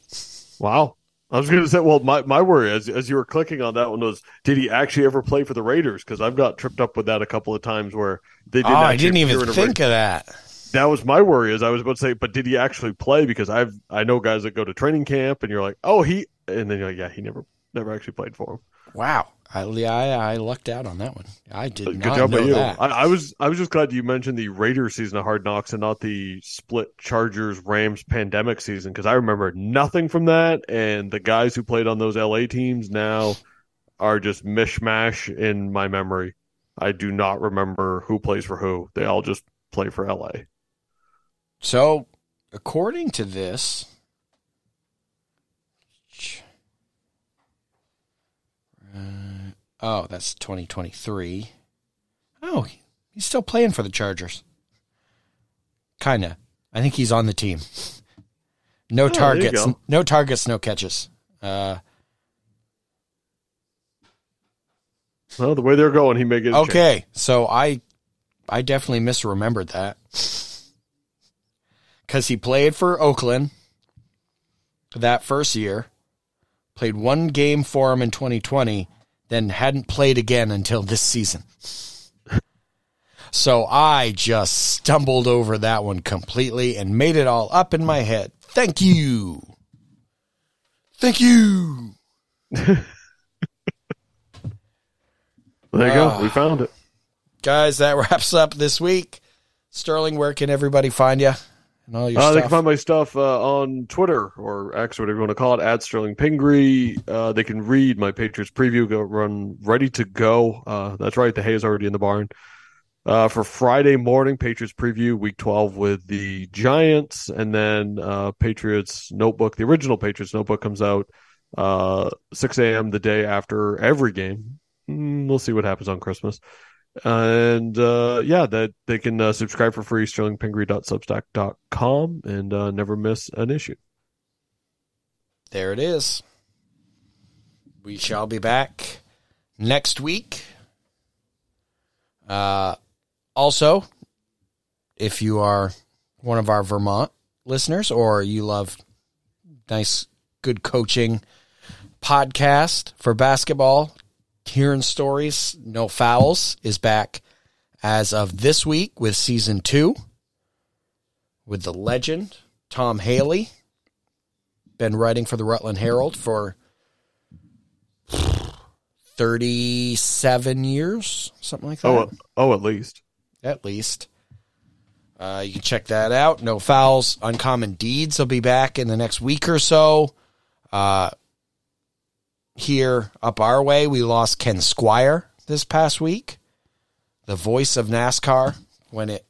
Wow. I was going to say, well, my, my worry as as you were clicking on that one was, did he actually ever play for the Raiders? Because I've got tripped up with that a couple of times where they Oh, didn't. I actually didn't even think of that. that was my worry. As I was about to say, but did he actually play? Because I've I know guys that go to training camp and you're like, oh, he, and then you're like, yeah, he never never actually played for him. Wow, I, yeah, I, I lucked out on that one. I did Good not job know by you. that. I, I was I was just glad you mentioned the Raiders season of Hard Knocks and not the split Chargers Rams pandemic season because I remember nothing from that, and the guys who played on those LA teams now are just mishmash in my memory. I do not remember who plays for who. They all just play for LA. So, according to this, uh, oh, that's 2023. Oh, he's still playing for the Chargers. Kinda. I think he's on the team. No Oh, targets. No targets. No catches. Uh, Well, the way they're going, he may get okay, so I, I definitely misremembered that because he played for Oakland that first year, played one game for him in 2020, then hadn't played again until this season. So I just stumbled over that one completely and made it all up in my head. Thank you. Thank you. There you Ah. go. We found it. Guys, that wraps up this week. Sterling, where can everybody find you and all your Uh, they can find my stuff uh, on Twitter or X or whatever you want to call it, at Sterling Pingree. Uh, they can read my Patriots preview, go run ready to go. Uh, that's right, the hay is already in the barn. Uh, for Friday morning, Patriots preview week 12 with the Giants, and then uh, Patriots notebook, the original Patriots notebook comes out uh, 6 a.m. the day after every game. Mm, we'll see what happens on Christmas. And uh, yeah, that they can uh, subscribe for free, sterlingpingree.substack.com, and uh, never miss an issue. There it is. We shall be back next week. Uh, also, if you are one of our Vermont listeners or you love nice, good coaching podcast for basketball, hearing stories, no fouls is back as of this week with season two with the legend Tom Haley been writing for the Rutland Herald for 37 years, something like that, Oh, oh, at least. at least. Uh, you can check that out. No Fouls, Uncommon Deeds will be back in the next week or so. Uh, here up our way, we lost Ken Squire this past week, the voice of NASCAR when it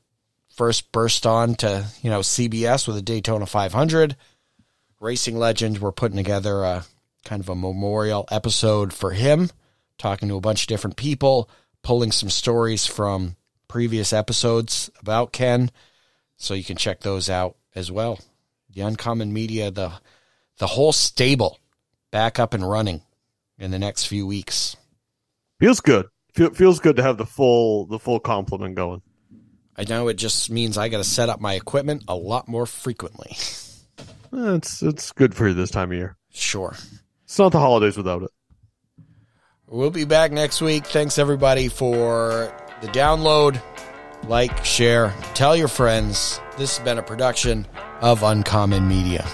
first burst on to you know CBS with the Daytona 500 racing legend. We're putting together a kind of a memorial episode for him, talking to a bunch of different people, pulling some stories from previous episodes about Ken. So you can check those out as well. The Uncommon Media, the the whole stable back up and running in the next few weeks. Feels good. Feel, feels good to have the full the full complement going. I know it just means I got to set up my equipment a lot more frequently. Eh, It's it's good for you this time of year. Sure. It's not the holidays without it. We'll be back next week. Thanks everybody for the download. Like, share, tell your friends. This has been a production of Uncommon Media.